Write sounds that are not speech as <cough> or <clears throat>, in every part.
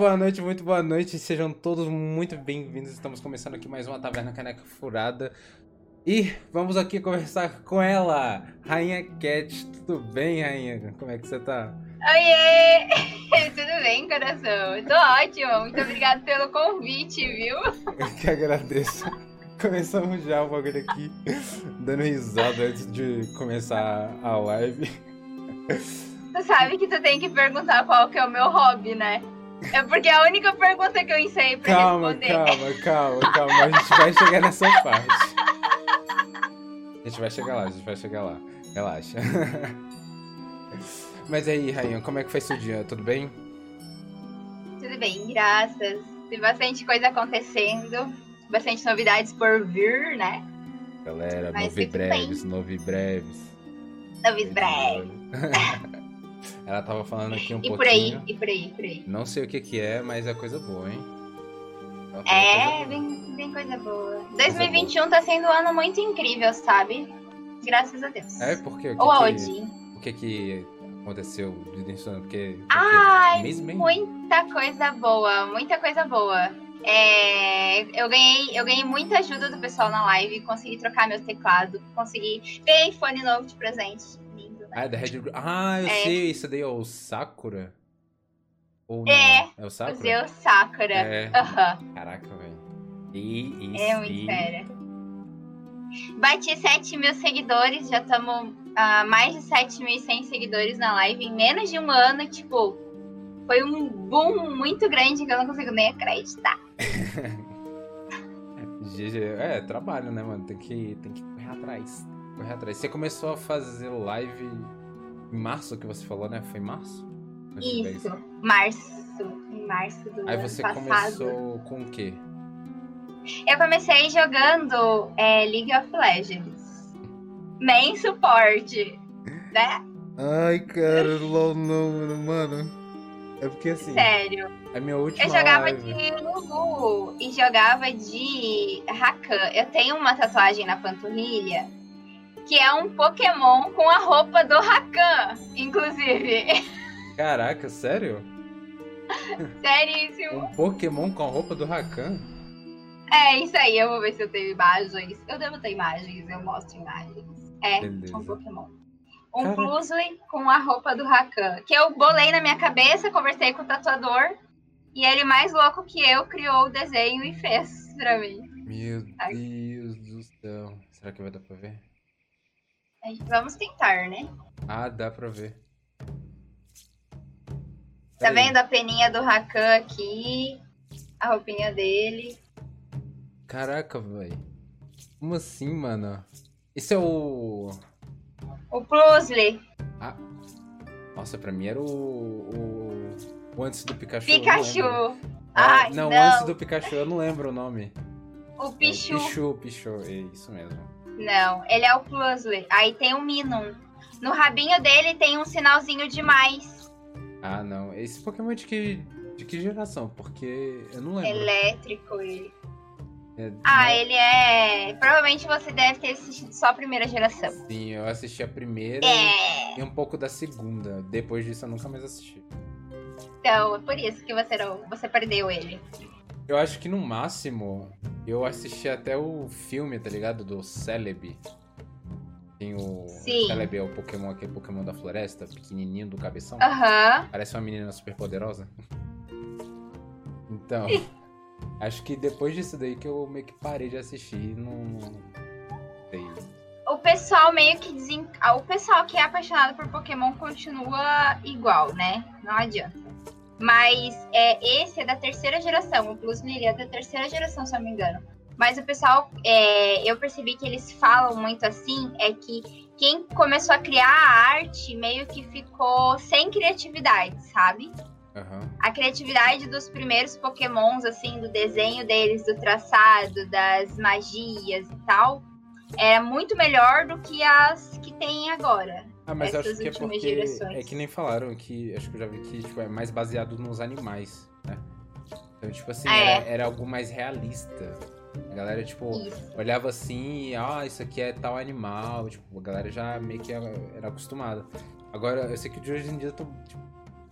Boa noite, muito boa noite. Sejam todos muito bem-vindos. Estamos começando aqui mais uma Taverna Caneca Furada. E vamos aqui conversar com ela, Rainha Cat. Tudo bem, Rainha? Como é que você tá? Oiê! <laughs> Tudo bem, coração? Tô ótimo. Muito obrigada pelo convite, viu? Eu que agradeço. Começamos já o bagulho aqui, dando risada antes de começar a live. Tu sabe que tu tem que perguntar qual que é o meu hobby, né? É porque é a única pergunta que eu ensei pra calma, responder. Calma, calma, calma. A gente vai chegar nessa parte. A gente vai chegar lá, a gente vai chegar lá. Relaxa. <laughs> Mas aí, Rainha, como é que foi seu dia? Tudo bem? Tudo bem, graças. Tem bastante coisa acontecendo, bastante novidades por vir, né? Galera, Mas novi tudo breves, novi breves. Novidades breves. <laughs> Ela tava falando aqui um E pouquinho. por aí, e por aí, por aí. Não sei o que que é, mas é coisa boa, hein? Ela falou É, coisa boa. vem, vem coisa boa. 2021 tá sendo um ano muito incrível, sabe? Graças a Deus. É, por quê? O que Ou que- Odin. O que que aconteceu de dentro do Porque... porque Ai, bem? Muita coisa boa, muita coisa boa. É, eu ganhei, eu ganhei muita ajuda do pessoal na live, consegui trocar meu teclado, consegui ganhei fone novo de presente. Ah, é da Red. Ah, eu É. sei, isso daí é o Sakura? Ou não? É, É o Sakura? O Sakura. É. Aham, Caraca, velho. E, e, é muito e... fera. Bati 7 mil seguidores, já estamos a mais de 7.100 seguidores na live em menos de um ano. Tipo, foi um boom muito grande que eu não consigo nem acreditar. <laughs> GG. É, trabalho, né, mano? Tem que, tem que correr atrás. Correr atrás. Você começou a fazer live em março, que você falou, né? Foi em março? Isso, março. Em março do Aí ano você passado. começou com o quê? Eu comecei jogando é, League of Legends. Main suporte, né? Ai, cara, LOL não, mano. É porque assim, Sério. é minha última Eu jogava live. de Lulu e jogava de Rakan. Eu tenho uma tatuagem na panturrilha que é um Pokémon com a roupa do Rakan, inclusive. Caraca, sério? Seríssimo. Um Pokémon com a roupa do Rakan? É isso aí, eu vou ver se eu tenho imagens. Eu devo ter imagens, eu mostro imagens. É, Beleza. um Pokémon. Um Caraca. Com a roupa do Rakan. Que eu bolei na minha cabeça, conversei com o tatuador. E ele, mais louco que eu, criou o desenho e fez pra mim. Meu. Deus do céu. Será que vai dar pra ver? Vamos tentar, né? Ah, dá pra ver. Tá Aí. vendo a peninha do Rakan aqui? A roupinha dele. Caraca, velho. Como assim, mano? Esse é o. O Plusle. Nossa, pra mim era o. O, o antes do Pikachu. não Pikachu. lembro. Ai, É, não, não. antes do Pikachu, eu não lembro o nome. O É, Pichu. Pichu, Pichu, é isso mesmo. Não, ele é o Plusle. Aí tem o Minun. No rabinho dele tem um sinalzinho de mais. Ah, não. Esse Pokémon é de que, de que geração? Porque eu não lembro. Elétrico ele. É, Ah, não- ele é. Provavelmente você deve ter assistido só a primeira geração. Sim, eu assisti a primeira É. e um pouco da segunda. Depois disso eu nunca mais assisti. Então, é por isso que você, não, você perdeu ele. Eu acho que no máximo eu assisti até o filme, tá ligado? Do Celebi. Tem o. Sim. Celebi é o Pokémon, aquele Pokémon da floresta, pequenininho do cabeção. Aham. Parece uma menina super poderosa. <laughs> Então, <laughs> acho que depois disso daí que eu meio que parei de assistir não. não sei. O pessoal meio que desen... ah, O pessoal que é apaixonado por Pokémon continua igual, né? Não adianta. Mas é, esse é da terceira geração. O Plus Lily é da terceira geração, se eu não me engano. Mas o pessoal, é, eu percebi que eles falam muito assim, é que quem começou a criar a arte meio que ficou sem criatividade, sabe? Aham. a criatividade dos primeiros pokémons, assim, do desenho deles, do traçado, das magias e tal, era muito melhor do que as que tem agora. Ah, mas acho que é porque. É que nem falaram que. Acho que eu já vi que tipo, é mais baseado nos animais, né? Então, tipo assim, É. era, era algo mais realista. A galera, tipo, Isso. olhava assim, ah, isso aqui é tal animal. Tipo, a galera já meio que era, era acostumada. Agora, eu sei que de hoje em dia tô, tipo,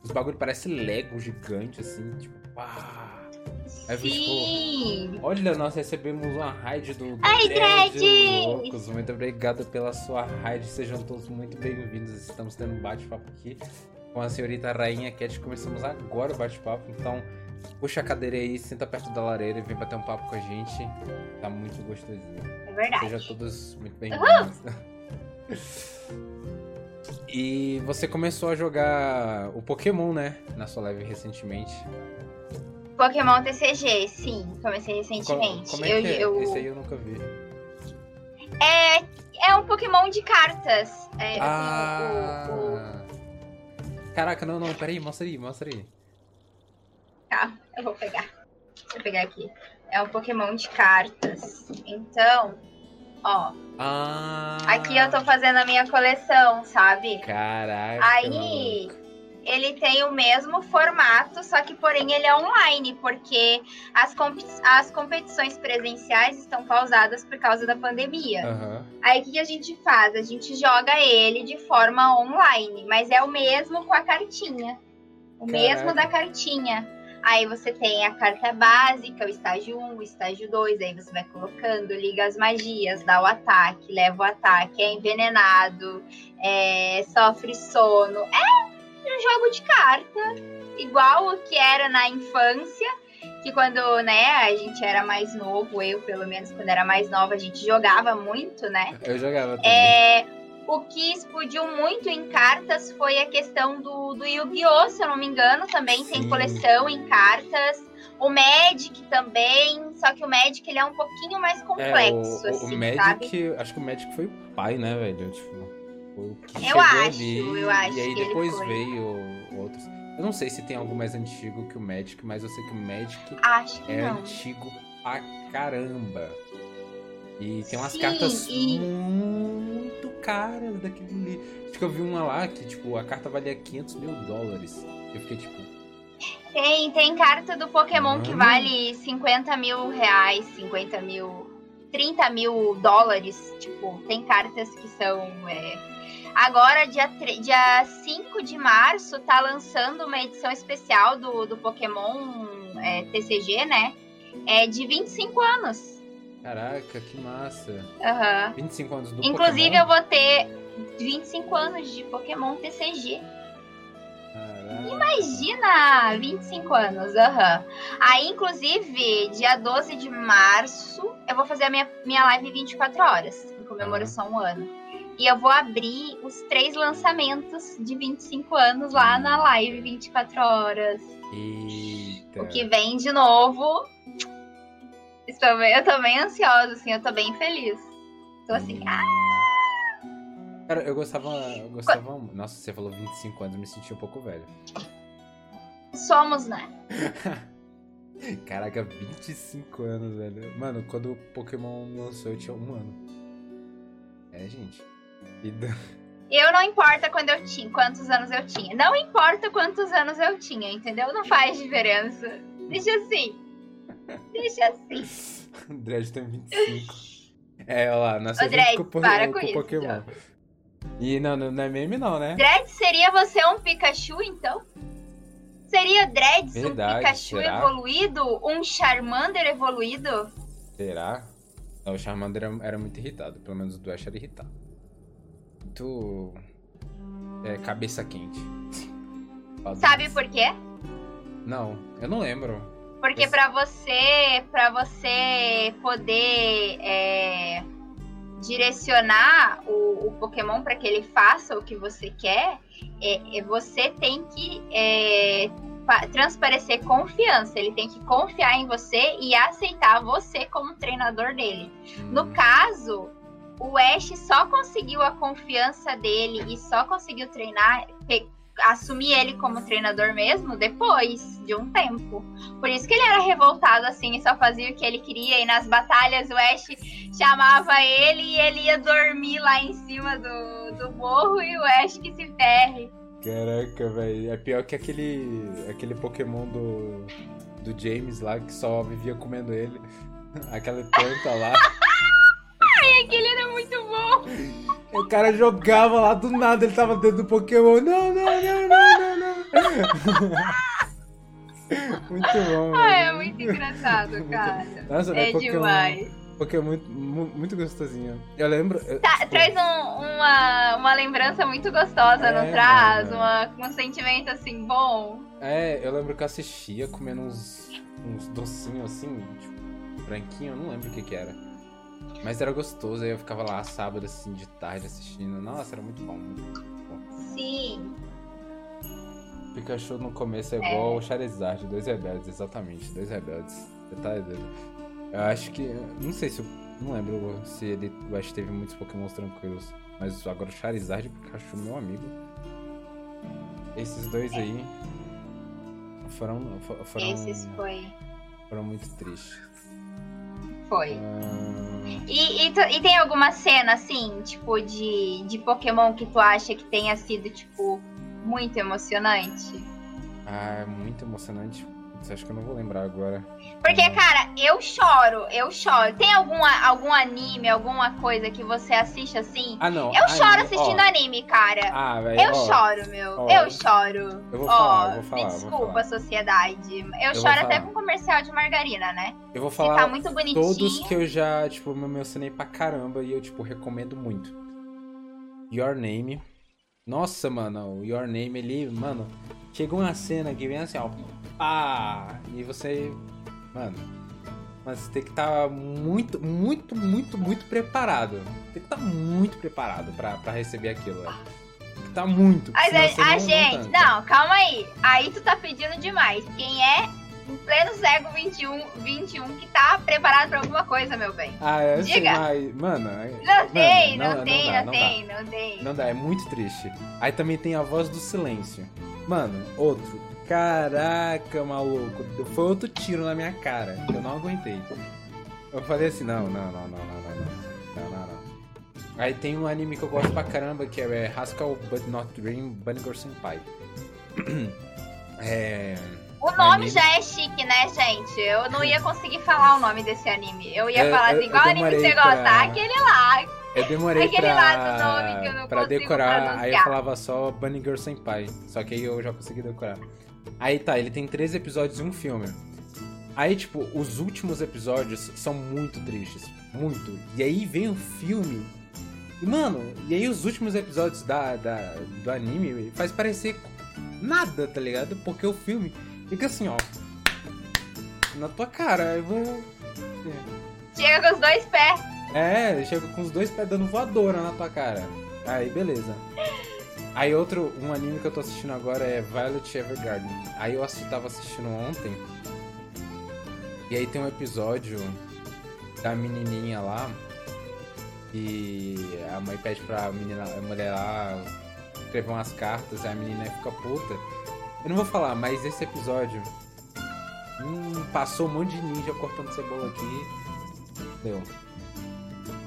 os bagulho parece Lego gigante, assim, tipo, pá. Fico, Sim! Olha, nós recebemos uma raid do, do Ai, Dredd, Dredd! Loucos. Muito obrigado pela sua raid. Sejam todos muito bem-vindos. Estamos tendo um bate-papo aqui com a senhorita Rainha Cat. Começamos agora o bate-papo, então puxa a cadeira aí, senta perto da lareira e vem bater um papo com a gente. Tá muito gostosinho. É verdade. Sejam todos muito bem-vindos. <laughs> E você começou a jogar o Pokémon, né? Na sua live recentemente. Pokémon TCG, sim. Comecei Co- recentemente. Como é eu, é? eu- Esse aí eu nunca vi. É, é um Pokémon de cartas. É, assim, Ah! o- o- Caraca, não, não, peraí, mostra aí, mostra aí. Tá, eu vou pegar. Deixa eu pegar aqui. É um Pokémon de cartas. Então, ó. Ah! Aqui eu tô fazendo a minha coleção, sabe? Caraca! Aí, maluco. Ele tem o mesmo formato, só que porém ele é online, porque as, compe- as competições presenciais estão pausadas por causa da pandemia. Aham. Aí o que, que a gente faz? A gente joga ele de forma online, mas é o mesmo com a cartinha. O Caraca. mesmo da cartinha. Aí você tem a carta básica, o estágio 1, o estágio 2, aí você vai colocando, liga as magias, dá o ataque, leva o ataque, é envenenado, é, sofre sono. É um jogo de carta, igual o que era na infância, que quando né, a gente era mais novo, eu pelo menos quando era mais nova, a gente jogava muito, né? Eu jogava também. É, o que explodiu muito em cartas foi a questão do, do Yu-Gi-Oh! Se eu não me engano, também tem Sim. coleção em cartas. O Magic também, só que o Magic ele é um pouquinho mais É, complexo, o, o, assim, o Magic, sabe? acho que o Magic foi o pai, né, velho? Tipo, foi o que Eu acho, ali, eu acho E aí que depois foi. veio outros. Eu não sei se tem algo mais antigo que o Magic, mas eu sei que o Magic que é não. antigo pra caramba. E tem umas Sim, cartas e- muito caras daquele ali. Acho que eu vi uma lá que, tipo, a carta valia 500 mil dólares. Eu fiquei tipo, Tem, tem carta do Pokémon que Mano. vale 50 mil reais, 50 mil, 30 mil dólares. Tipo, tem cartas que são. é, Agora, dia, tre- dia 5 de março, tá lançando uma edição especial do, do Pokémon é, TCG, né? É de 25 anos. caraca, que massa. Aham. 25 anos do Inclusive, Pokémon. eu vou ter 25 anos de Pokémon TCG. Caraca. Imagina! 25 anos, aham. Aí, inclusive, dia 12 de março, eu vou fazer a minha, minha live 24 horas, em comemoração a um ano. E eu vou abrir os três lançamentos de 25 anos lá na live 24 horas. Eita. O que vem de novo. Estou bem- eu tô bem ansiosa, assim, eu tô bem feliz. Tô assim, ah, Cara, eu gostava. Eu gostava. Nossa, você falou 25 anos, eu me senti um pouco velho. somos, né? <laughs> Caraca, 25 anos, velho. Mano, quando o Pokémon lançou, eu tinha um ano. É, gente. Eu não importa quando eu tinha, quantos anos eu tinha. Não importa quantos anos eu tinha, entendeu? Não faz diferença. Deixa assim. Deixa assim. O Dredd tem 25. É, olha lá, nasceu Dredd, com, para com com isso. Pokémon. E não, não, é meme não, né? Dredd seria você um Pikachu, então? Seria Dredd um Pikachu será? evoluído? Um Charmander evoluído? Será? Não, o Charmander era, era muito irritado. Pelo menos o Ash era irritado. Muito... É, cabeça quente. <laughs> Sabe por quê? Não, eu não lembro. Porque Mas- pra você, para você poder é, direcionar o, o Pokémon para que ele faça o que você quer, é, é você tem que é, transparecer confiança. Ele tem que confiar em você e aceitar você como treinador dele. No Hum, caso, o Ash só conseguiu a confiança dele e só conseguiu treinar, pe- assumir ele como treinador mesmo depois de um tempo. Por isso que ele era revoltado assim e só fazia o que ele queria. E nas batalhas o Ash chamava ele e ele ia dormir lá em cima do, do morro e o Ash que se ferre. Caraca, velho. É pior que aquele, aquele Pokémon do, do James lá que só vivia comendo ele. <laughs> Aquela planta lá. <laughs> Aquele era muito bom. O cara jogava lá do nada, ele tava dentro do Pokémon. Não, não, não, não, não, não. <laughs> muito bom. Ah, é muito engraçado, cara. Nossa, né? É Pokémon, demais. Pokémon muito, mu- muito gostosinho. Eu lembro. eu- Tá, tipo, traz um- uma, uma lembrança muito gostosa, É, não traz? mano. Uma, um sentimento assim bom. É, eu lembro que eu assistia comendo uns, uns docinhos assim, tipo, branquinho, eu não lembro o que que era. Mas era gostoso, aí eu ficava lá sábado assim, de tarde assistindo. Nossa, era muito bom. Muito bom. Sim. Pikachu no começo é igual o Charizard, dois rebeldes, exatamente, dois rebeldes. Você tá doido. Eu acho que. Não sei se eu. Não lembro se ele. Eu acho que teve muitos Pokémons tranquilos. Mas agora o Charizard e o Pikachu, meu amigo. Esses dois aí. Foram. fo- Foram, Esses foi. foram muito tristes. Foi. E, e, tu- e tem alguma cena, assim, tipo, de, de Pokémon que tu acha que tenha sido, tipo, muito emocionante? Ah, é muito emocionante. Putz, acho que eu não vou lembrar agora. Porque, cara, eu choro, eu choro. Tem alguma, algum anime, alguma coisa que você assiste assim? Ah, não. Eu choro anime, assistindo ó. anime, cara. Ah, velho. Eu ó, choro, meu. ó, eu choro. eu vou falar, eu vou falar, Me eu desculpa, falar. sociedade. Eu, vou choro até com comercial de margarina, né? Eu vou Que falar. tá muito bonitinho. Todos que eu já, tipo, me emocionei pra caramba e eu, tipo, recomendo muito. Your Name. Nossa, mano, o Your Name, ele, mano, chega uma cena que vem assim, ó. Pá! E você. Mano. Mas você tem que estar muito, muito, muito, muito preparado. Tem que estar muito preparado pra, pra receber aquilo, velho. Tem que estar muito. Mas a, não- gente, não, calma aí. Aí tu tá pedindo demais. Quem é em pleno século 21, 21 que tá preparado pra alguma coisa, meu bem? Ah, sei, Diga. mas. Mano. é- Não tem, não- não, não tem, dá, não, não tem, não tem. Não dá, é muito triste. Aí também tem a voz do silêncio. Mano, outro. Caraca, maluco. Foi outro tiro na minha cara. Eu não aguentei. Eu falei assim, não, não, não, não, não, não, não. Não, não, não. Aí tem um anime que eu gosto pra caramba, que é Haskell But Not Dream Bunny Girl Senpai. <clears throat> É... O nome Anime. já é chique, né, gente? Eu não ia conseguir falar o nome desse anime. Eu ia Eu- falar eu- assim, qual anime que você gosta? pra- Aquele lá. Eu demorei Aquele pra, lá do nome que eu não pra decorar, aí eu pronunciar. falava só Bunny Girl Senpai. Só que aí eu já consegui decorar. Aí tá, ele tem três episódios e um filme. Aí, tipo, os últimos episódios são muito tristes. Muito. E aí vem o filme. E, mano, e aí os últimos episódios da, da, do anime faz parecer nada, tá ligado? Porque o filme fica assim, ó. Na tua cara. Eu vou. Chega com os dois pés. É, chega com os dois pés dando voadora na tua cara. Aí, beleza. Aí outro, um anime que eu tô assistindo agora é Violet Evergarden. Aí eu assi- tava assistindo ontem. E aí tem um episódio da menininha lá. E a mãe pede pra menina, a mulher lá escrever umas cartas, aí a menina fica puta. Eu não vou falar, mas esse episódio. Hum, passou um monte de ninja cortando cebola aqui. Deu.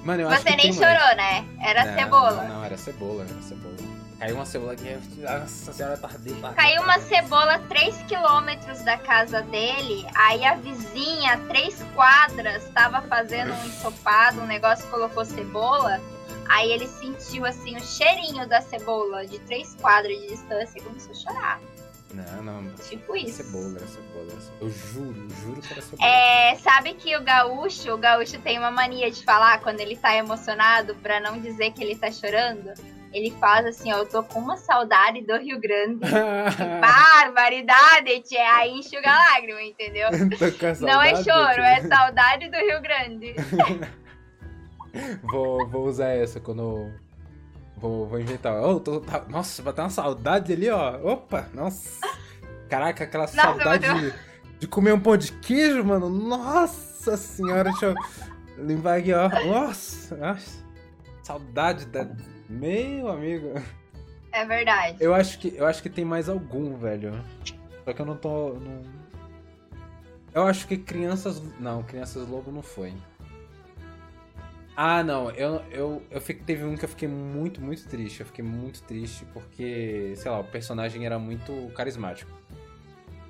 Mano, eu acho Você que nem tem mais. chorou, né? Era Não, cebola. Não, não, era cebola, era cebola. Caiu uma cebola aqui. Nossa senhora, tá ardendo. tá ardendo, Caiu uma cebola 3 quilômetros da casa dele, aí a vizinha, três quadras, estava fazendo um ensopado, um negócio colocou cebola, aí ele sentiu assim o cheirinho da cebola de três quadras de distância e começou a chorar. Não, não. Tipo Era isso. cebola, era cebola, era cebola. Eu juro, juro que era cebola. É, sabe que o gaúcho, o gaúcho tem uma mania de falar quando ele tá emocionado, pra não dizer que ele tá chorando. Ele faz assim, ó, eu tô com uma saudade do Rio Grande. <laughs> Barbaridade, tia. Aí enxuga <laughs> a lágrima, entendeu? Não é choro, é saudade do Rio Grande. <laughs> Vou, vou usar essa quando. Vou, vou inventar. Oh, tô, tá- nossa, bateu uma saudade ali, ó. Opa, nossa. Caraca, aquela Nossa, saudade bateu. de comer um pão de queijo, mano. Nossa senhora, deixa eu limpar aqui, ó. Nossa, nossa. Saudade da. Meu amigo. É verdade. Eu acho que, eu acho que tem mais algum, velho. Só que eu não tô. Não... Eu acho que Crianças. Não, Crianças Lobo não foi. Ah, não. Eu, eu, eu fiquei, teve um que eu fiquei muito, muito triste. Eu fiquei muito triste porque, sei lá, o personagem era muito carismático.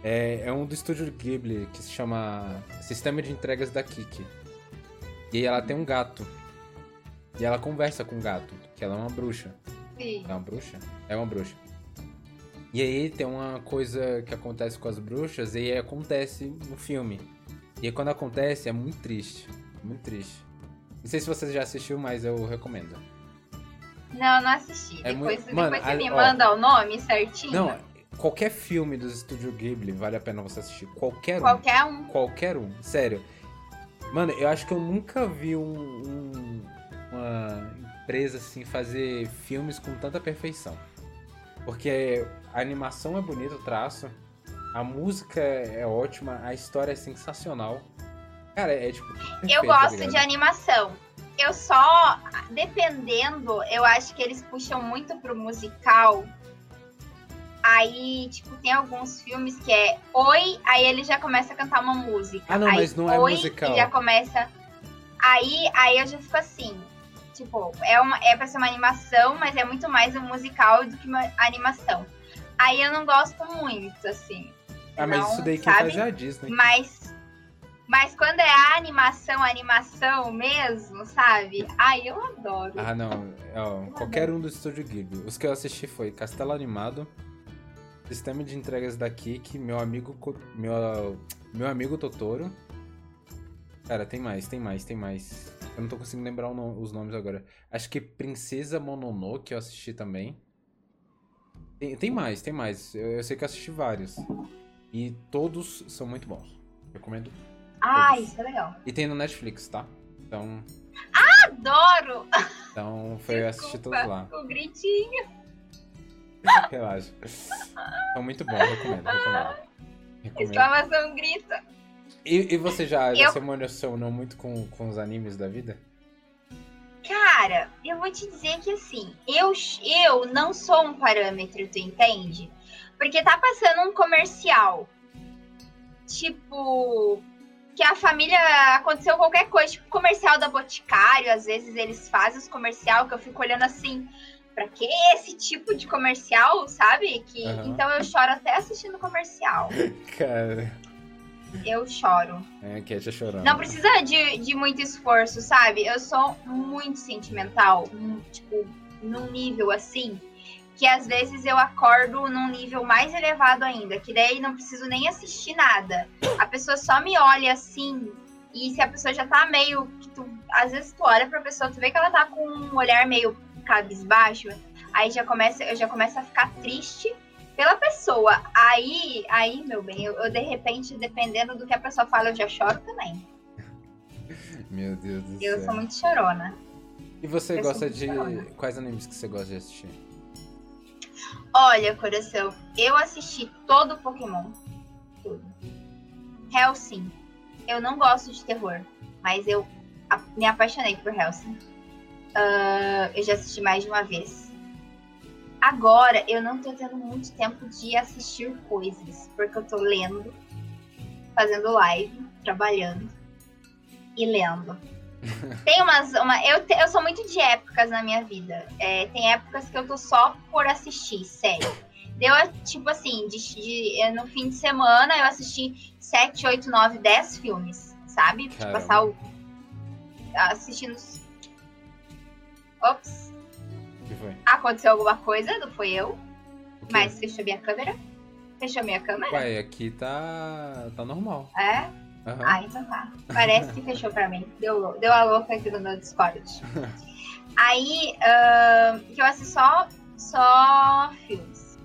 É, é um do estúdio Ghibli que se chama Sistema de Entregas da Kiki. E aí ela tem um gato. E ela conversa com o gato, que ela é uma bruxa. Sim. É uma bruxa? É uma bruxa. E aí tem uma coisa que acontece com as bruxas e aí acontece no filme. E aí quando acontece é muito triste. Muito triste. Não sei se você já assistiu, mas eu recomendo. Não, não assisti. É depois muito- Mano, depois você a- me ó. manda o nome certinho. Não, qualquer filme do Estúdio Ghibli vale a pena você assistir. Qualquer um. Qualquer um. Qualquer um, sério. Mano, eu acho que eu nunca vi um, um- uma empresa assim fazer filmes com tanta perfeição. Porque a animação é bonita, o traço, a música é ótima, a história é sensacional. Cara, é tipo. perfeito, Eu tá gosto ligado? de animação. Eu só, dependendo, eu acho que eles puxam muito pro musical. Aí, tipo, tem alguns filmes que é oi, aí ele já começa a cantar uma música. Ah, não, aí, mas não é oi, musical. E já começa. Aí, aí eu já fico assim. Tipo, é, uma, é pra ser uma animação, mas é muito mais um musical do que uma animação. Aí eu não gosto muito, assim. Ah, mas não, isso daí quem sabe? faz é a Disney. Mas, mas quando é a animação, animação mesmo, sabe? Ai, eu adoro. Ah, não. Ó, qualquer um do Estúdio Ghibli. Os que eu assisti foi Castelo Animado, Sistema de Entregas da Kik, Meu Amigo meu, meu amigo Totoro. Cara, tem mais, tem mais, tem mais. Eu não tô conseguindo lembrar no- os nomes agora. Acho que Princesa Mononoke eu assisti também. Tem, tem mais, tem mais. Eu, eu sei que eu assisti vários. E todos são muito bons. Recomendo. Ai, isso é legal. E tem no Netflix, tá? Então, Adoro! então foi eu assistir todos lá. O gritinho. <laughs> Relaxa. São muito bons, recomendo, recomendo. recomendo. Exclamação grita. E, e você já, já Eu- se emocionou muito com, com os animes da vida? Cara, eu vou te dizer que assim, eu, eu não sou um parâmetro, tu entende? Porque tá passando um comercial. Tipo. Que a família aconteceu qualquer coisa, tipo comercial da Boticário, às vezes eles fazem os comercial que eu fico olhando assim, pra que esse tipo de comercial, sabe? Que Aham. então eu choro até assistindo comercial. <laughs> Cara, Eu choro. é a Cat chorando. Não precisa de, de muito esforço, sabe? Eu sou muito sentimental, tipo, num nível assim, que às vezes eu acordo num nível mais elevado ainda, que daí não preciso nem assistir nada. A pessoa só me olha assim, e se a pessoa já tá meio. que tu, às vezes tu olha pra pessoa, tu vê que ela tá com um olhar meio cabisbaixo, aí já começa, eu já começo a ficar triste pela pessoa. Aí, aí, meu bem, eu, eu, de repente, dependendo do que a pessoa fala, eu já choro também. Meu Deus do Eu céu. sou muito chorona. E você eu gosta de. chorona. Quais animes que você gosta de assistir? Olha, coração, eu assisti todo o Pokémon. Tudo. Hellsing. Eu não gosto de terror, mas eu me apaixonei por Hellsing. Ah, eu já assisti mais de uma vez. Agora, eu não tô tendo muito tempo de assistir coisas, porque eu tô lendo, fazendo live, trabalhando e lendo. <laughs> Tem umas. Uma, eu, te- eu sou muito de épocas na minha vida. É, tem épocas que eu tô só por assistir, sério. Deu, tipo assim, de, de- no fim de semana eu assisti 7, 8, 9, 10 filmes, sabe? Tipo, Caramba. passar o. Assistindo. Ops, O que foi? aconteceu alguma coisa, não foi eu, mas fechou minha câmera. Fechou minha câmera? Ué, aqui tá. tá normal. É? Aham. Ah, então tá. Parece que fechou pra mim. Deu, deu a louca aqui no meu Discord. <laughs> Aí, ahn, que eu assisto só, só filmes.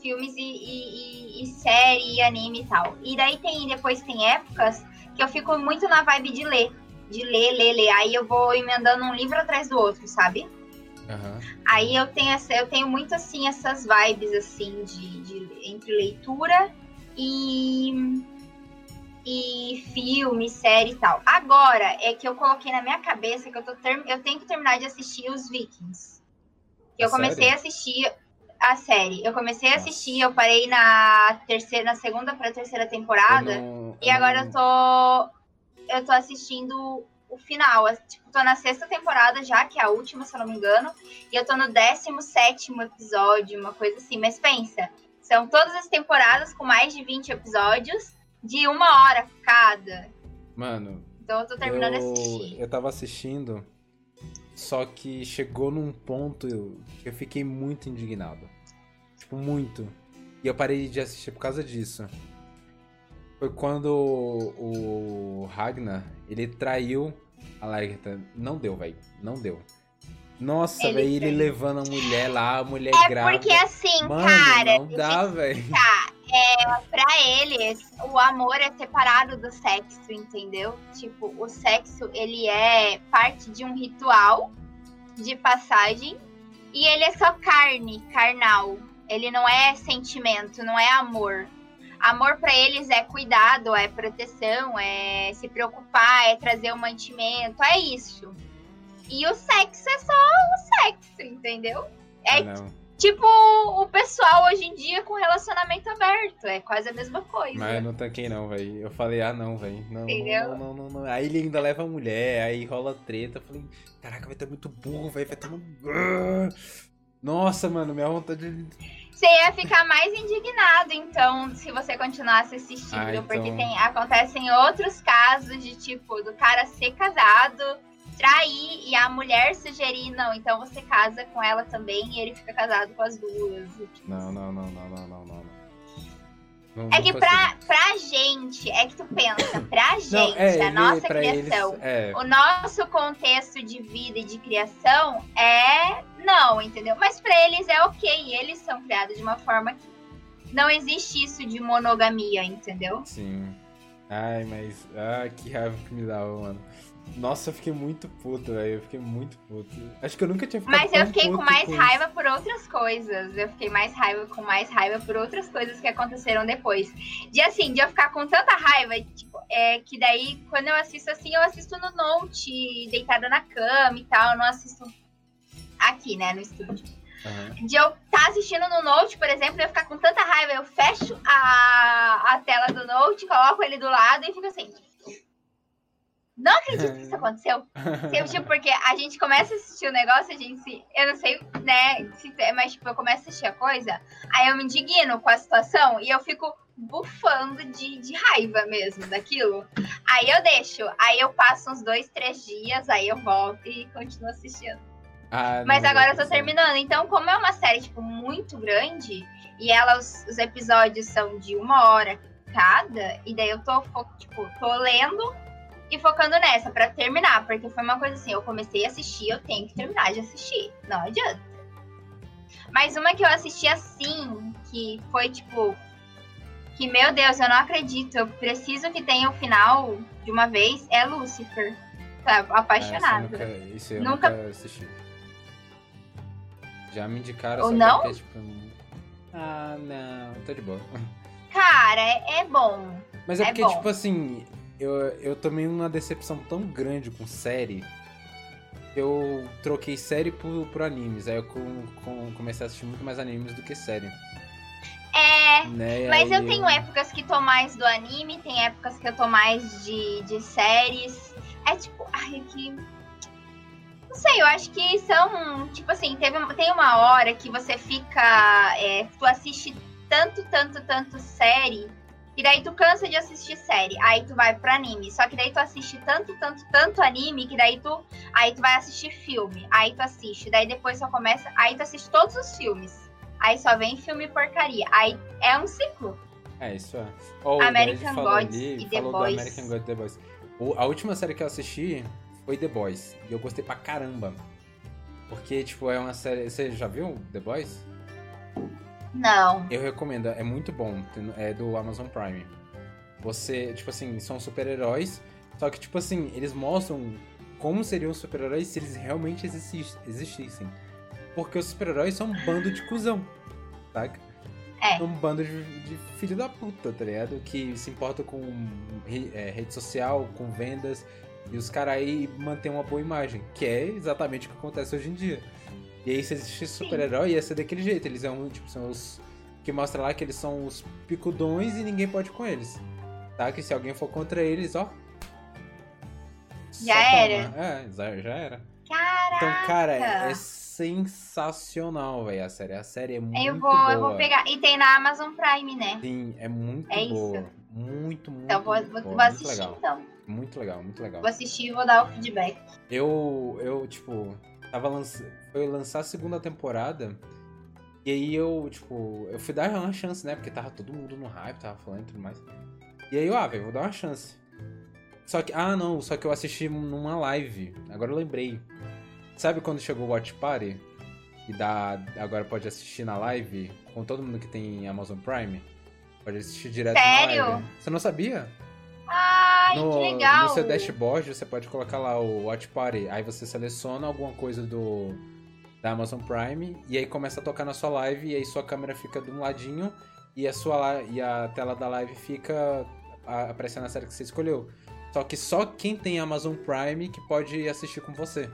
Filmes e, e, e- e série, e anime e tal. E daí tem, depois tem épocas que eu fico muito na vibe de ler. De ler, ler, ler. Aí eu vou emendando um livro atrás do outro, sabe? Aham. Aí eu tenho, essa, eu tenho muito assim essas vibes assim de, de- entre leitura e e filme, série e tal. Agora é que eu coloquei na minha cabeça que eu tô ter- eu tenho que terminar de assistir os Vikings. Eu A comecei série? a assistir a série. Eu comecei a assistir, eu parei na terceira, na segunda para terceira temporada. Não- E agora eu tô. Eu tô assistindo o final. Tipo, tô na sexta temporada já, que é a última, se eu não me engano. E eu tô no 17 episódio, uma coisa assim. Mas pensa, são todas as temporadas com mais de 20 episódios, de uma hora cada. Mano, Então eu tô terminando eu, assistir. eu tava assistindo, só que chegou num ponto que eu fiquei muito indignado. Tipo, muito. E eu parei de assistir por causa disso. Foi quando o Ragnar, ele traiu a Lagertha. Não deu, velho. Não deu. Nossa, velho, ele levando a mulher lá, a mulher é grávida. É porque assim, Mano, cara. Não dá, velho. Tá, é, pra eles, o amor é separado do sexo, entendeu? Tipo, o sexo, ele é parte de um ritual de passagem e ele é só carne, carnal. Ele não é sentimento, não é amor. Amor para eles é cuidado, é proteção, é se preocupar, é trazer o mantimento, é isso. E o sexo é só o sexo, entendeu? É Ah, tipo o pessoal hoje em dia com relacionamento aberto, é quase a mesma coisa. Mas eu não tanquei não, velho. Eu falei, ah não, velho. Não, não, não, não, não. Aí ele ainda leva a mulher, aí rola treta. Eu falei, caraca, vai ter muito burro, velho. Vai ter um. Nossa, mano, minha vontade de. Você ia ficar mais indignado, então, se você continuasse assistindo, Ah, então- porque tem, acontecem outros casos de tipo do cara ser casado, trair e a mulher sugerir, não, então você casa com ela também e ele fica casado com as duas. Não, não, não, não, não, não, não. não. É que pra, pra gente, é que tu pensa, pra gente, Não, é, a ele- nossa criação, Eles, é, o nosso contexto de vida e de criação é não, entendeu? Mas pra eles é ok, eles são criados de uma forma que não existe isso de monogamia, entendeu? sim. Ai, mas. Ah, que raiva que me dava, mano. Nossa, eu fiquei muito puto, velho. Eu fiquei muito puto. Acho que eu nunca tinha ficado Mas eu fiquei com mais isso. raiva por outras coisas. Eu fiquei mais raiva com mais raiva por outras coisas que aconteceram depois. De assim, de eu ficar com tanta raiva, tipo, é que daí quando eu assisto assim, eu assisto no Note, deitada na cama e tal, eu não assisto aqui, né, no estúdio. Aham. de eu estar assistindo no Note, por exemplo, e eu ficar com tanta raiva, eu fecho a, a tela do Note, coloco ele do lado e fico assim. Não acredito que isso aconteceu. Tipo, tipo, porque a gente começa a assistir o negócio, a gente se. Eu não sei, né? Se, mas, tipo, eu começo a assistir a coisa, aí eu me indigno com a situação e eu fico bufando de, de raiva mesmo daquilo. Aí eu deixo. Aí eu passo uns dois, três dias, aí eu volto e continuo assistindo. Ah, Mas agora eu tô terminando. Então, como é uma série, tipo, muito grande, e ela, os, os episódios são de uma hora cada, e daí eu tô, tipo, tô lendo e focando nessa pra terminar. Porque foi uma coisa assim, eu comecei a assistir, eu tenho que terminar de assistir. Não adianta. Mas uma que eu assisti assim, que foi, tipo, que, meu Deus, eu não acredito, eu preciso que tenha o final de uma vez, é Lucifer. Tá, Ah, apaixonada. nunca, isso eu Nunca- nunca assisti. Já me indicaram Ou não? é, tipo, um- Ah, não, tô de boa. Cara, é, é bom. Mas é É porque, bom. tipo assim, eu, eu tomei uma decepção tão grande com série. Eu troquei série por, por animes. Aí eu com, com- comecei a assistir muito mais animes do que série. É, Né? Mas aí eu tenho épocas que tô mais do anime, tem épocas que eu tô mais de, de séries. É tipo, ai, que. Não sei, eu acho que são. Tipo assim, teve, tem uma hora que você fica. é, tu assiste tanto, tanto, tanto série. E daí tu cansa de assistir série. Aí tu vai pro anime. Só que daí tu assiste tanto, tanto, tanto anime que daí tu. Aí tu vai assistir filme. Aí tu assiste. Daí depois só começa. Aí tu assiste todos os filmes. Aí só vem filme porcaria. Aí é um ciclo. É, isso é. Ó, o American Gods ali, e The falou Boys. American Gods The Boys. O- a última série que eu assisti foi The Boys. E eu gostei pra caramba. Porque, tipo, é uma série. Você já viu The Boys? Não. Eu recomendo, é muito bom. É do Amazon Prime. Você, tipo assim, são super-heróis. Só que, tipo assim, eles mostram como seriam os super-heróis se eles realmente existis- existissem. Porque os super-heróis são um bando de cuzão, saca? É. Um bando de, de filho da puta, tá ligado? Que se importa com é, rede social, com vendas. E os caras aí mantêm uma boa imagem. Que é exatamente o que acontece hoje em dia. E aí, se existisse super-herói, ia ser daquele jeito. Eles são, tipo, são os. Que mostra lá que eles são os picudões e ninguém pode com eles. Tá? Que se alguém for contra eles, ó. Já era. É, já, já era. Caraca. Então, cara, é sensacional, velho, a série. A série é muito eu vou, boa. eu vou pegar. E tem na Amazon Prime, né? Sim, é muito É isso. boa. Muito, muito Então vou, vou, boa. vou assistir legal. então. Muito legal, muito legal. Vou assistir e vou dar o feedback. Eu, eu tipo, tava lançando. Foi lançar a segunda temporada. E aí eu, tipo, eu fui dar uma chance, né? Porque tava todo mundo no hype, tava falando e tudo mais. E aí eu, ah, velho, vou dar uma chance. Só que, ah, não, só que eu assisti numa live. Agora eu lembrei. Sabe quando chegou o Watch Party? E dá, agora pode assistir na live com todo mundo que tem Amazon Prime? Pode assistir direto Sério? na live. Você não sabia? Ai, no, que legal. no seu dashboard você pode colocar lá o Watch Party. Aí você seleciona alguma coisa do da Amazon Prime e aí começa a tocar na sua live e aí sua câmera fica de um ladinho e a sua e a tela da live fica aparecendo a série que você escolheu. Só que só quem tem Amazon Prime que pode assistir com você.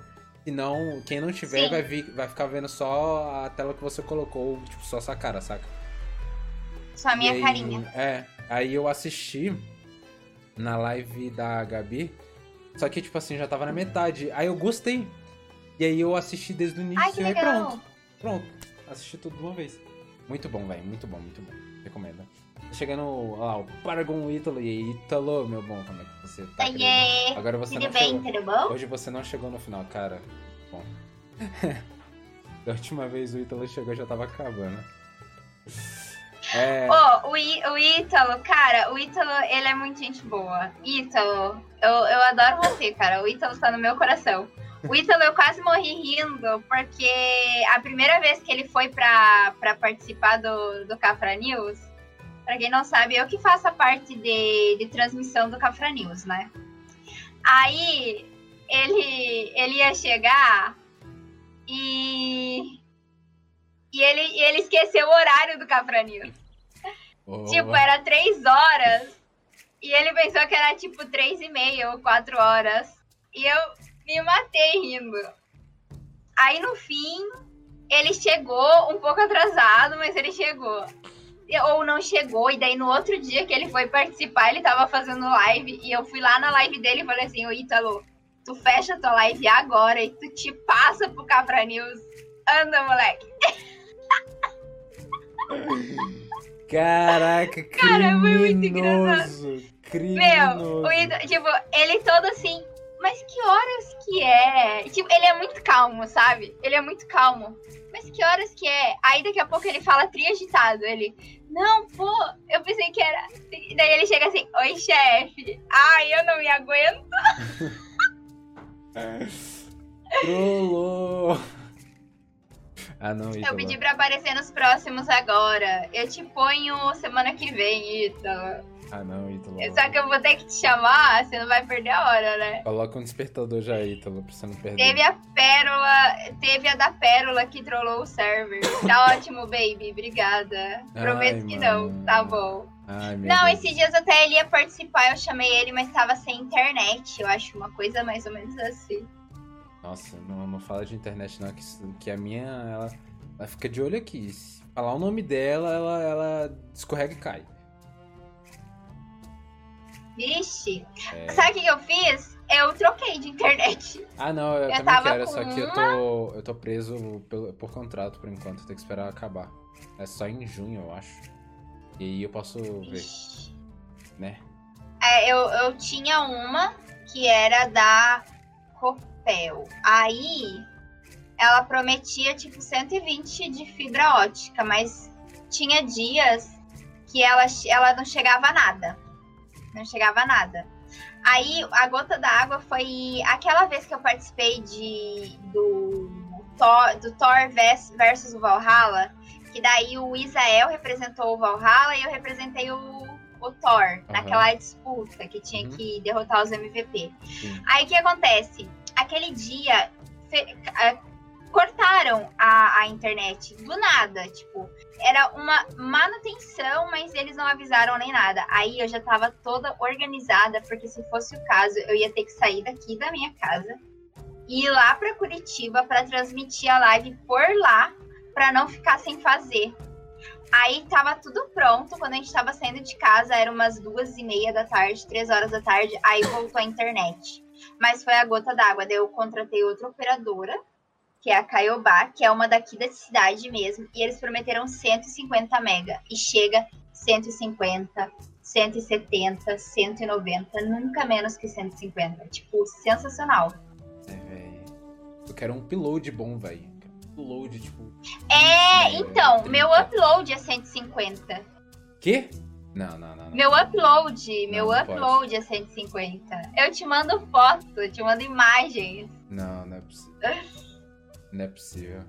Senão, quem não tiver vai, vi- vai ficar vendo só a tela que você colocou, tipo, só sua cara, saca? Só a minha E aí- carinha. É, aí eu assisti na live da Gabi, só que, tipo assim, já tava na metade. Aí eu gostei. E aí eu assisti desde o início Ai, que e legal. pronto. Pronto. Assisti tudo de uma vez. Muito bom, velho. Muito bom, muito bom. Recomendo. Tá Chegando lá, o Paragon Ítalo. E aí, Ítalo, meu bom, como é que você tá? Oiê, Agora você tudo não bem, chegou. tudo bom? Hoje você não chegou no final, cara. Bom. <laughs> da última vez o Ítalo chegou já tava acabando. É. Ô, o, I- o Ítalo, cara, o Ítalo, ele é muito gente boa. Ítalo, eu, eu adoro você, cara. O Ítalo tá no meu coração. O Ítalo, eu quase morri rindo, porque a primeira vez que ele foi pra, pra participar do, do Cafra News, pra quem não sabe, eu que faço a parte de, de transmissão do Cafra News, né? Aí, ele, ele ia chegar e... E ele, ele esqueceu o horário do Cafra News. ô, Tipo, era três horas. E ele pensou que era tipo três e meia ou quatro horas. E eu me matei rindo. Aí no fim, ele chegou um pouco atrasado, mas ele chegou. Ou não chegou, e daí no outro dia que ele foi participar, ele tava fazendo live, e eu fui lá na live dele e falei assim, ô Ítalo, tu fecha tua live agora e tu te passa pro Cabra News. Anda, moleque. Caraca, Cara, foi muito criminoso. Meu, Criminoso. o Ítalo, tipo, ele todo assim, mas que horas que é? Tipo, ele é muito calmo, sabe? Ele é muito calmo. Mas que horas que é? Aí daqui a pouco ele fala tri agitado. Ele, não, pô, eu pensei que era. E daí ele chega assim, oi, chefe. Ai, eu não me aguento. <laughs> Trollou. Ah, não, Eu Ítalo. pedi pra aparecer nos próximos agora. Eu te ponho semana que vem, Ítalo. Ah, não, Ítalo. Só que eu vou ter que te chamar, você não vai perder a hora, né? Coloca um despertador já, Ítalo, pra você não perder. Teve a pérola, teve a da pérola que trollou o server. Tá <laughs> ótimo, baby, obrigada. Prometo Ai, que mano. não, tá bom. Ai, Não, Deus. esses dias até ele ia participar, eu chamei ele, mas tava sem internet. Eu acho uma coisa mais ou menos assim. Nossa, não, não fala de internet não, que, que a minha, ela, ela fica de olho aqui. Se falar o nome dela, ela, ela escorrega e cai. Vixe. É. Sabe o que eu fiz? Eu troquei de internet. Ah, não, eu, Eu também tava quero, só que eu tô, eu tô preso pelo- por contrato por enquanto, tenho que esperar acabar. É só em junho, eu acho. E aí eu posso ver, Vixe. né? É, eu, eu tinha uma que era da Copel. Aí ela prometia tipo 120 de fibra ótica, mas tinha dias que ela, ela não chegava a nada. Não chegava a nada. Aí a gota d'água foi aquela vez que eu participei de do Thor, do Thor vers- versus o Valhalla, que daí o Isael representou o Valhalla e eu representei o, o Thor naquela disputa que tinha Uhum. que derrotar os MVP. Sim. Aí o que acontece? Aquele dia fe- cortaram a, a internet do nada, tipo, era uma manutenção, mas eles não avisaram nem nada. Aí eu já tava toda organizada, porque se fosse o caso, eu ia ter que sair daqui da minha casa e ir lá pra Curitiba pra transmitir a live por lá, pra não ficar sem fazer. Aí tava tudo pronto, quando a gente tava saindo de casa, era umas duas e meia da tarde, três horas da tarde, aí voltou a internet. Mas foi a gota d'água, daí eu contratei outra operadora, que é a Caiobá, que é uma daqui da cidade mesmo, e eles prometeram 150 mega, e chega 150, 170, 190, nunca menos que 150. Tipo, sensacional. É, velho. Eu quero um upload bom, velho. upload, tipo. É, é, então, 30. meu upload é 150. Quê? Não, não, não. não. Meu upload, meu não pode. upload é 150. Eu te mando foto, eu te mando imagens. Não, não é possível. <laughs> Não é possível.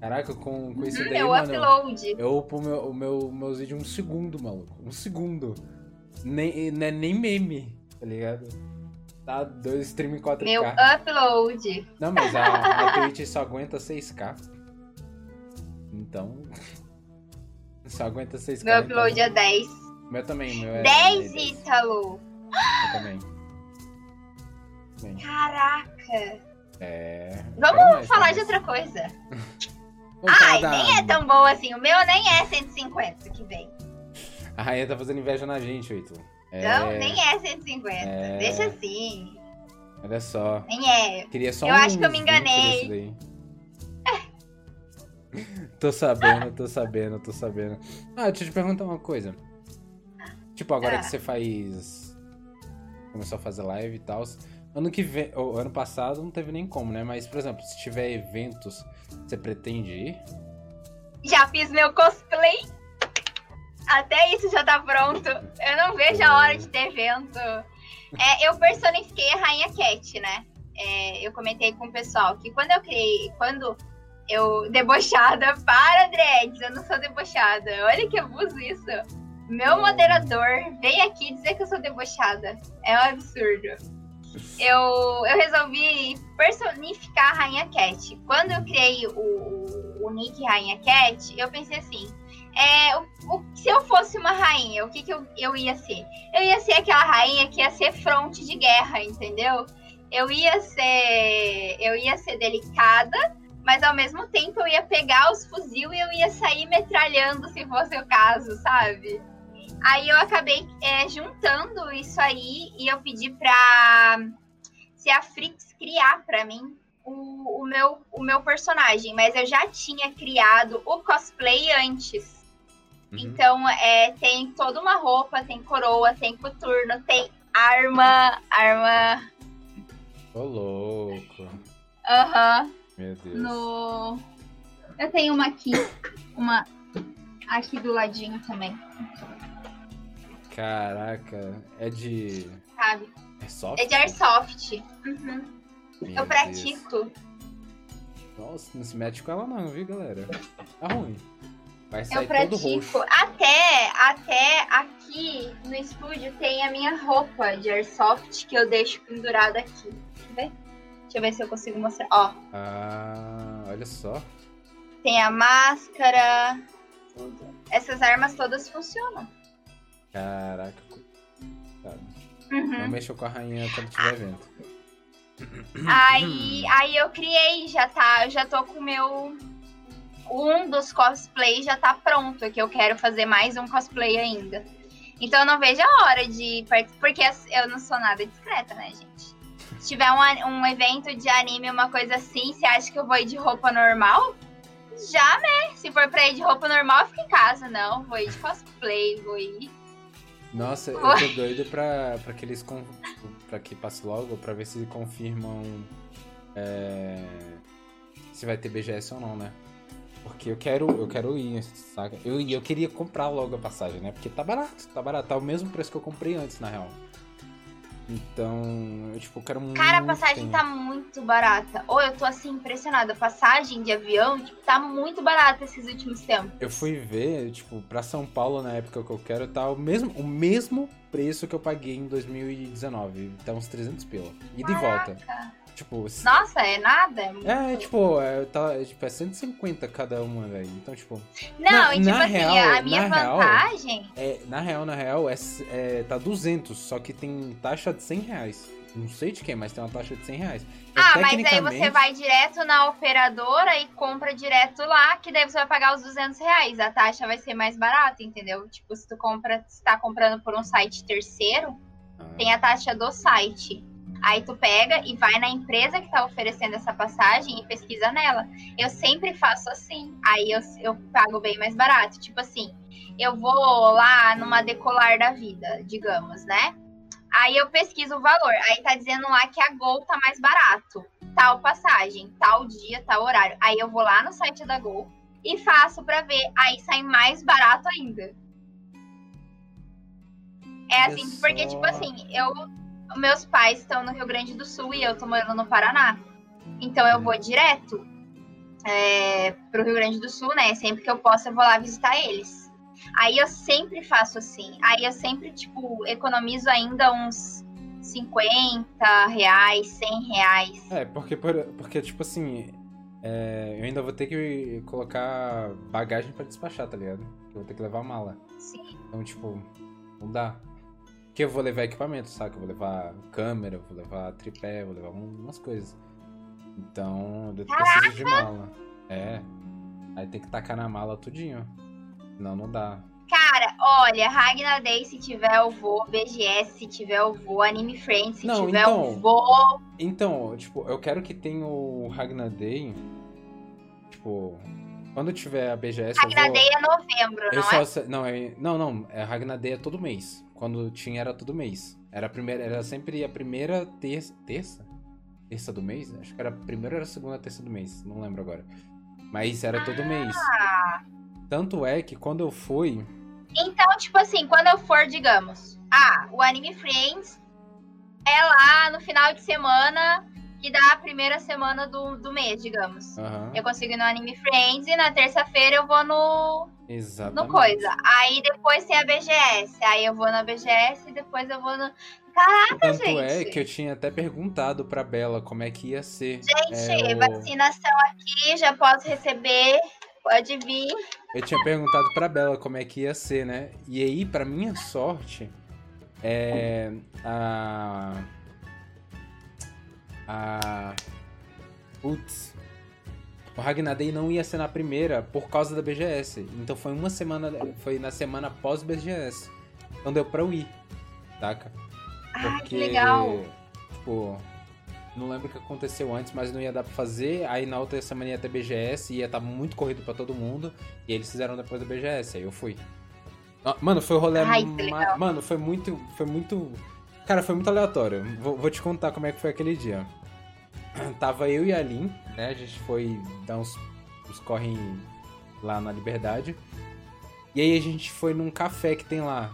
Caraca, com, com isso Uhum, daí, meu mano. upload. Eu upo o meu, o meu, meus vídeos um segundo, maluco. Um segundo. Nem, não é nem meme, tá ligado? Tá dois stream em 4K. Meu upload. Não, mas a, a Twitch só aguenta 6K. Então. <laughs> Só aguenta 6K. Meu upload é 10. então... Meu também, meu é. 10, 10. Ítalo! Eu também. Também. Caraca! É. Vamos mais, falar de outra coisa. Ai, da- nem é tão bom assim. O meu nem é 150 que vem. A rainha tá fazendo inveja na gente, Heitor. É, Não, nem é 150. É. Deixa assim. Olha só. Nem é. Queria só Eu uns acho que eu me 20 enganei. <laughs> tô sabendo, tô sabendo, tô sabendo. Ah, deixa eu te perguntar uma coisa. Tipo, agora Ah. que você faz. Começou a fazer live e tal. Ano que vem. Ou ano passado não teve nem como, né? Mas, por exemplo, se tiver eventos, você pretende ir? Já fiz meu cosplay. Até isso já tá pronto. Eu não vejo a hora de ter evento. É, eu personifiquei a Rainha Cat, né? É, eu comentei com o pessoal que quando eu criei, quando eu debochada para dreads, eu não sou debochada. Olha que abuso isso. Meu moderador veio aqui dizer que eu sou debochada. É um absurdo. Eu, eu resolvi personificar a Rainha Cat. Quando eu criei o, o, o nick Rainha Cat, eu pensei assim: é, o, o- se eu fosse uma rainha, o que, que eu, eu ia ser? Eu ia ser aquela rainha que ia ser fronte de guerra, entendeu? Eu ia ser. Eu ia ser delicada, mas ao mesmo tempo eu ia pegar os fuzil e eu ia sair metralhando se fosse o caso, sabe? Aí eu acabei é, juntando isso aí e eu pedi pra se a Frix criar pra mim o, o, meu, o meu personagem, mas eu já tinha criado o cosplay antes. Uhum. Então, é, tem toda uma roupa, tem coroa, tem coturno, tem arma, arma. Ô, louco. Aham. Meu Deus. no. Eu tenho uma aqui. Uma aqui do ladinho também, Caraca, é de. sabe? É soft? É de airsoft. Uhum. Meu Eu Deus. pratico. Nossa, não se mete com ela não, viu, galera? Tá ruim. Vai Eu sair todo pratico. roxo. Até, até aqui no estúdio tem a minha roupa de airsoft que eu deixo pendurada aqui. Deixa eu ver. Deixa eu ver se eu consigo mostrar. Ó, Ah, olha só. tem a máscara. Essas armas todas funcionam. Caraca. coitado. Uhum. Não mexa com a rainha quando tiver evento. Aí, aí eu criei, já tá, eu já tô com o meu um dos cosplays já tá pronto, que eu quero fazer mais um cosplay ainda. Então eu não vejo a hora de participar, porque eu não sou nada discreta, né, gente? Se tiver um, um evento de anime, uma coisa assim, você acha que eu vou ir de roupa normal? Já, né? Se for pra ir de roupa normal, eu fico em casa. Não, vou ir de cosplay, vou ir. Nossa, eu tô doido pra, pra que eles. pra que passe logo, pra ver se confirmam. é, se vai ter BGS ou não, né? Porque eu quero, eu quero ir, saca? Eu, eu queria comprar logo a passagem, né? Porque tá barato, tá barato. Tá o mesmo preço que eu comprei antes, na real. Então, eu, tipo, quero muito. Cara, a passagem tempo. tá muito barata. Ou eu tô assim impressionada. Passagem de avião, tipo, tá muito barata esses últimos tempos. Eu fui ver, tipo, pra São Paulo na época que eu quero, tá o mesmo, o mesmo preço que eu paguei em 2019. Tá uns 300 pila. E volta. Tipo, Nossa, é nada? É muito- é, tipo, é, tá, é, tipo, é 150 cada uma, velho. Então, tipo, Não, na- e tipo na assim, real- a minha na real- vantagem. é, na real, na real, é, é, tá 200, só que tem taxa de 100 reais. Não sei de quem, mas tem uma taxa de 100 reais. Então, Ah, mas aí você vai direto na operadora e compra direto lá, que daí você vai pagar os 200 reais. A taxa vai ser mais barata, entendeu? Tipo, se tu compra, se tá comprando por um site terceiro, Ah, tem a taxa do site. Aí tu pega e vai na empresa que tá oferecendo essa passagem e pesquisa nela. Eu sempre faço assim. Aí eu, eu pago bem mais barato. Tipo assim, eu vou lá numa decolar da vida, digamos, né? Aí eu pesquiso o valor. Aí tá dizendo lá que a Gol tá mais barato. tal passagem, tal dia, tal horário. Aí eu vou lá no site da Gol e faço para ver, aí sai mais barato ainda. É assim, porque, tipo assim, eu. Meus pais estão no Rio Grande do Sul e eu tô morando no Paraná. Então eu vou direto é, pro Rio Grande do Sul, né? Sempre que eu posso, eu vou lá visitar eles. Aí eu sempre faço assim. Aí eu sempre, tipo, economizo ainda uns 50 reais, 100 reais. É, porque, por- porque tipo assim, é, eu ainda vou ter que colocar bagagem pra despachar, tá ligado? Eu vou ter que levar mala. Sim. Então, tipo, não dá. Porque eu vou levar equipamento, saca? Eu vou levar câmera, vou levar tripé, vou levar um- umas coisas. Então, eu preciso de mala. É. Aí tem que tacar na mala tudinho. Senão não dá. Cara, olha, Ragnar Day se tiver eu vou, BGS se tiver eu vou, Anime Friends se Não, tiver então. eu vou. Então, tipo, eu quero que tenha o Ragnar Day. Tipo, quando tiver a BGS, Ragnar vou... Day é novembro, Eu não é? não, é, não, não, é Ragnar Day é todo mês. Quando tinha era todo mês. Era a primeira, era sempre a primeira terça, terça? Terça do mês? Acho que era a primeira ou era a segunda terça do mês, não lembro agora. Mas era todo mês. Ah, Tanto é que quando eu fui, então, tipo assim, quando eu for, digamos, ah, o Anime Friends é lá no final de semana que dá a primeira semana do, do mês, digamos. aham, Eu consigo ir no Anime Friends e na terça-feira eu vou no, exatamente. no coisa. Aí depois tem a BGS. Aí eu vou na BGS e depois eu vou no. Caraca, Tanto gente. é que eu tinha até perguntado pra Bela como é que ia ser. Gente, É, o- vacinação aqui, já posso receber. Pode vir. Eu tinha perguntado pra Bela como é que ia ser, né? E aí, pra minha sorte, é. A. A. Putz. O Ragnar Day não ia ser na primeira por causa da BGS. Então foi uma semana. Foi na semana pós BGS. Então deu pra eu ir. Saca? Ai, que legal. Tipo. Não lembro o que aconteceu antes, mas não ia dar pra fazer. Aí na outra semana ia ter BGS ia estar muito corrido pra todo mundo. E eles fizeram depois da BGS, aí eu fui. Ah, Mano, foi o rolê. Ai, ma-. Mano, foi muito. Foi muito. Cara, foi muito aleatório. Vou, vou te contar como é que foi aquele dia. <clears throat> Tava eu e a Lin, né? A gente foi dar uns, uns corre lá na Liberdade. E aí a gente foi num café que tem lá.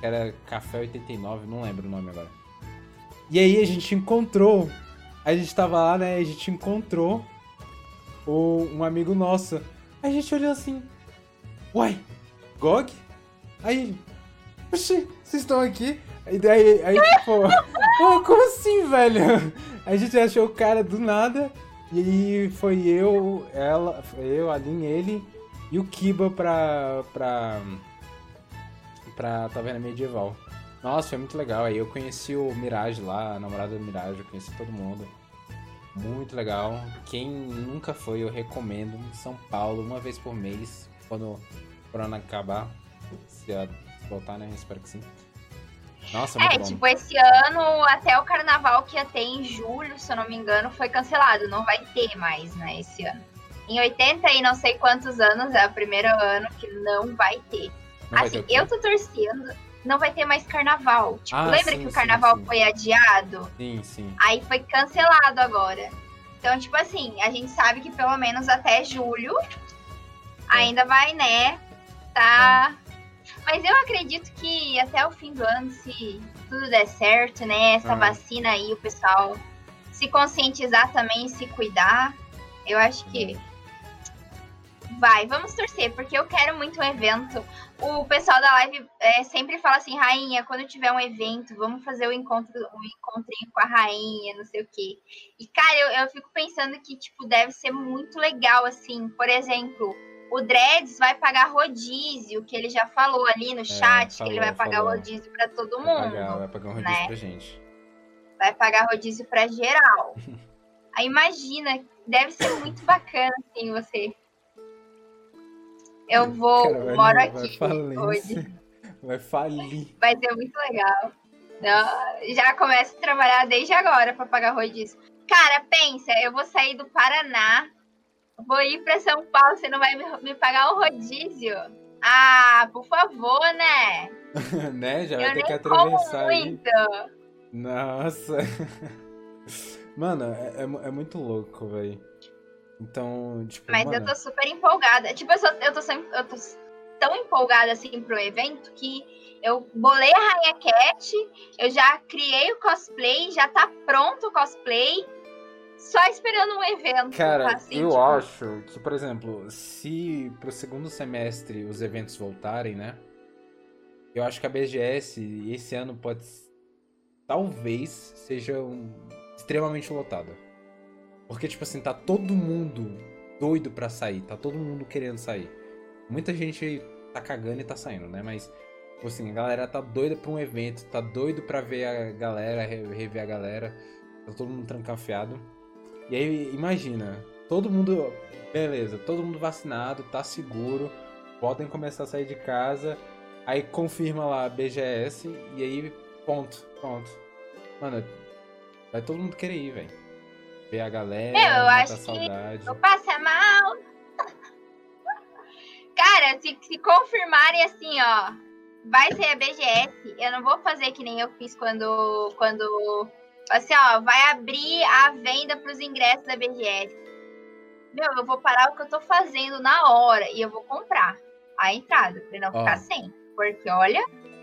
Era Café 89, não lembro o nome agora. E aí a gente encontrou. A gente tava lá, né? A gente encontrou o, um amigo nosso. A gente olhou assim. Uai, Gog? Aí. Oxi, vocês estão aqui? E daí, aí tipo. <laughs> "Pô, como assim, velho? A gente achou o cara do nada. E foi eu, ela, foi eu, a Lin, ele e o Kiba pra. pra. pra taverna medieval. Nossa, foi muito legal. Aí eu conheci o Mirage lá, a namorada do Mirage, eu conheci todo mundo. Muito legal. Quem nunca foi, eu recomendo. São Paulo, uma vez por mês, quando o corona acabar. Se voltar, né? Espero que sim. Nossa, É, tipo, esse ano, até o carnaval que ia ter em julho, se eu não me engano, foi cancelado. Não vai ter mais, né, esse ano. Em 80 e não sei quantos anos, é o primeiro ano que não vai ter. Não vai assim, ter o quê? eu tô torcendo, não vai ter mais carnaval. Tipo, Ah, lembra sim, que o sim, carnaval sim. foi adiado? Sim, sim. Aí foi cancelado agora. Então, tipo assim, a gente sabe que pelo menos até julho ainda vai, né? Tá. Mas eu acredito que até o fim do ano, se tudo der certo, né? Essa Ah. vacina aí, o pessoal se conscientizar também se cuidar, eu acho que vai. Vamos torcer, porque eu quero muito um evento. O pessoal da live é, sempre fala assim, rainha, quando tiver um evento, vamos fazer o encontro, um encontrinho com a rainha, não sei o quê. E, cara, eu, eu fico pensando que, tipo, deve ser muito legal, assim, por exemplo, o Dreads vai pagar rodízio, que ele já falou ali no chat, que ele falou, vai pagar falou. rodízio pra todo Vai mundo. pagar, vai pagar um rodízio né? pra gente. Vai pagar rodízio pra geral. <laughs> Aí imagina, deve ser muito bacana, assim, você. Eu vou, vai- moro vai aqui falência. hoje. Vai falir. Vai ser muito legal. Não, já começo a trabalhar desde agora pra pagar rodízio. Cara, pensa, eu vou sair do Paraná, vou ir pra São Paulo, você não vai me, pagar um rodízio? Ah, por favor, né? <laughs> né? Já vai eu ter que como atravessar aí. muito. Nossa. <laughs> Mano, é, é, é muito louco, velho. Então, tipo. Mas mano, eu tô super empolgada. Tipo, eu, sou, eu, tô, sempre- eu tô tão empolgada assim pro evento que eu bolei a Rainha Cat, eu já criei o cosplay, já tá pronto o cosplay, só esperando um evento. Cara, assim, eu tipo, acho que, por exemplo, se pro segundo semestre os eventos voltarem, né? Eu acho que a BGS esse ano pode. Talvez seja um- extremamente lotada. Porque, tipo assim, tá todo mundo doido pra sair, tá todo mundo querendo sair. Muita gente tá cagando e tá saindo, né? Mas, tipo assim, a galera tá doida pra um evento, tá doido pra ver a galera, re- rever a galera. Tá todo mundo trancafiado. E aí, imagina, todo mundo. Beleza, todo mundo vacinado, tá seguro, podem começar a sair de casa. Aí confirma lá a BGS e aí, ponto, pronto. Mano, vai todo mundo querer ir, velho. Ver a galera, eu acho que saudade. Eu passo mal. <laughs> Cara, se, se confirmarem assim, ó, vai ser a BGS, eu não vou fazer que nem eu fiz quando. quando assim, ó, vai abrir a venda pros ingressos da BGS. Meu, eu vou parar o que eu tô fazendo na hora e eu vou comprar a entrada, pra não Ó. ficar sem. Porque, olha,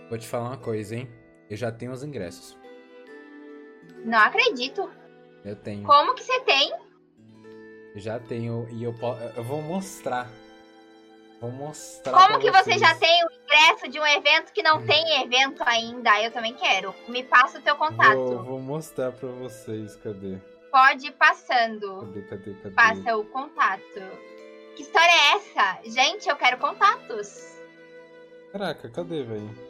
Vou te falar uma coisa, hein? Eu já tenho os ingressos. não acredito. Eu tenho. Como que você tem? Eu já tenho. E eu, eu vou mostrar. Vou mostrar. Como que você vocês. já tem o ingresso de um evento que não tem evento ainda? Eu também quero. Me passa o teu contato. Vou, vou mostrar pra vocês. Cadê? Pode ir passando. Cadê, cadê, cadê? Passa o contato. Que história é essa? Gente, eu quero contatos. Caraca, cadê, velho?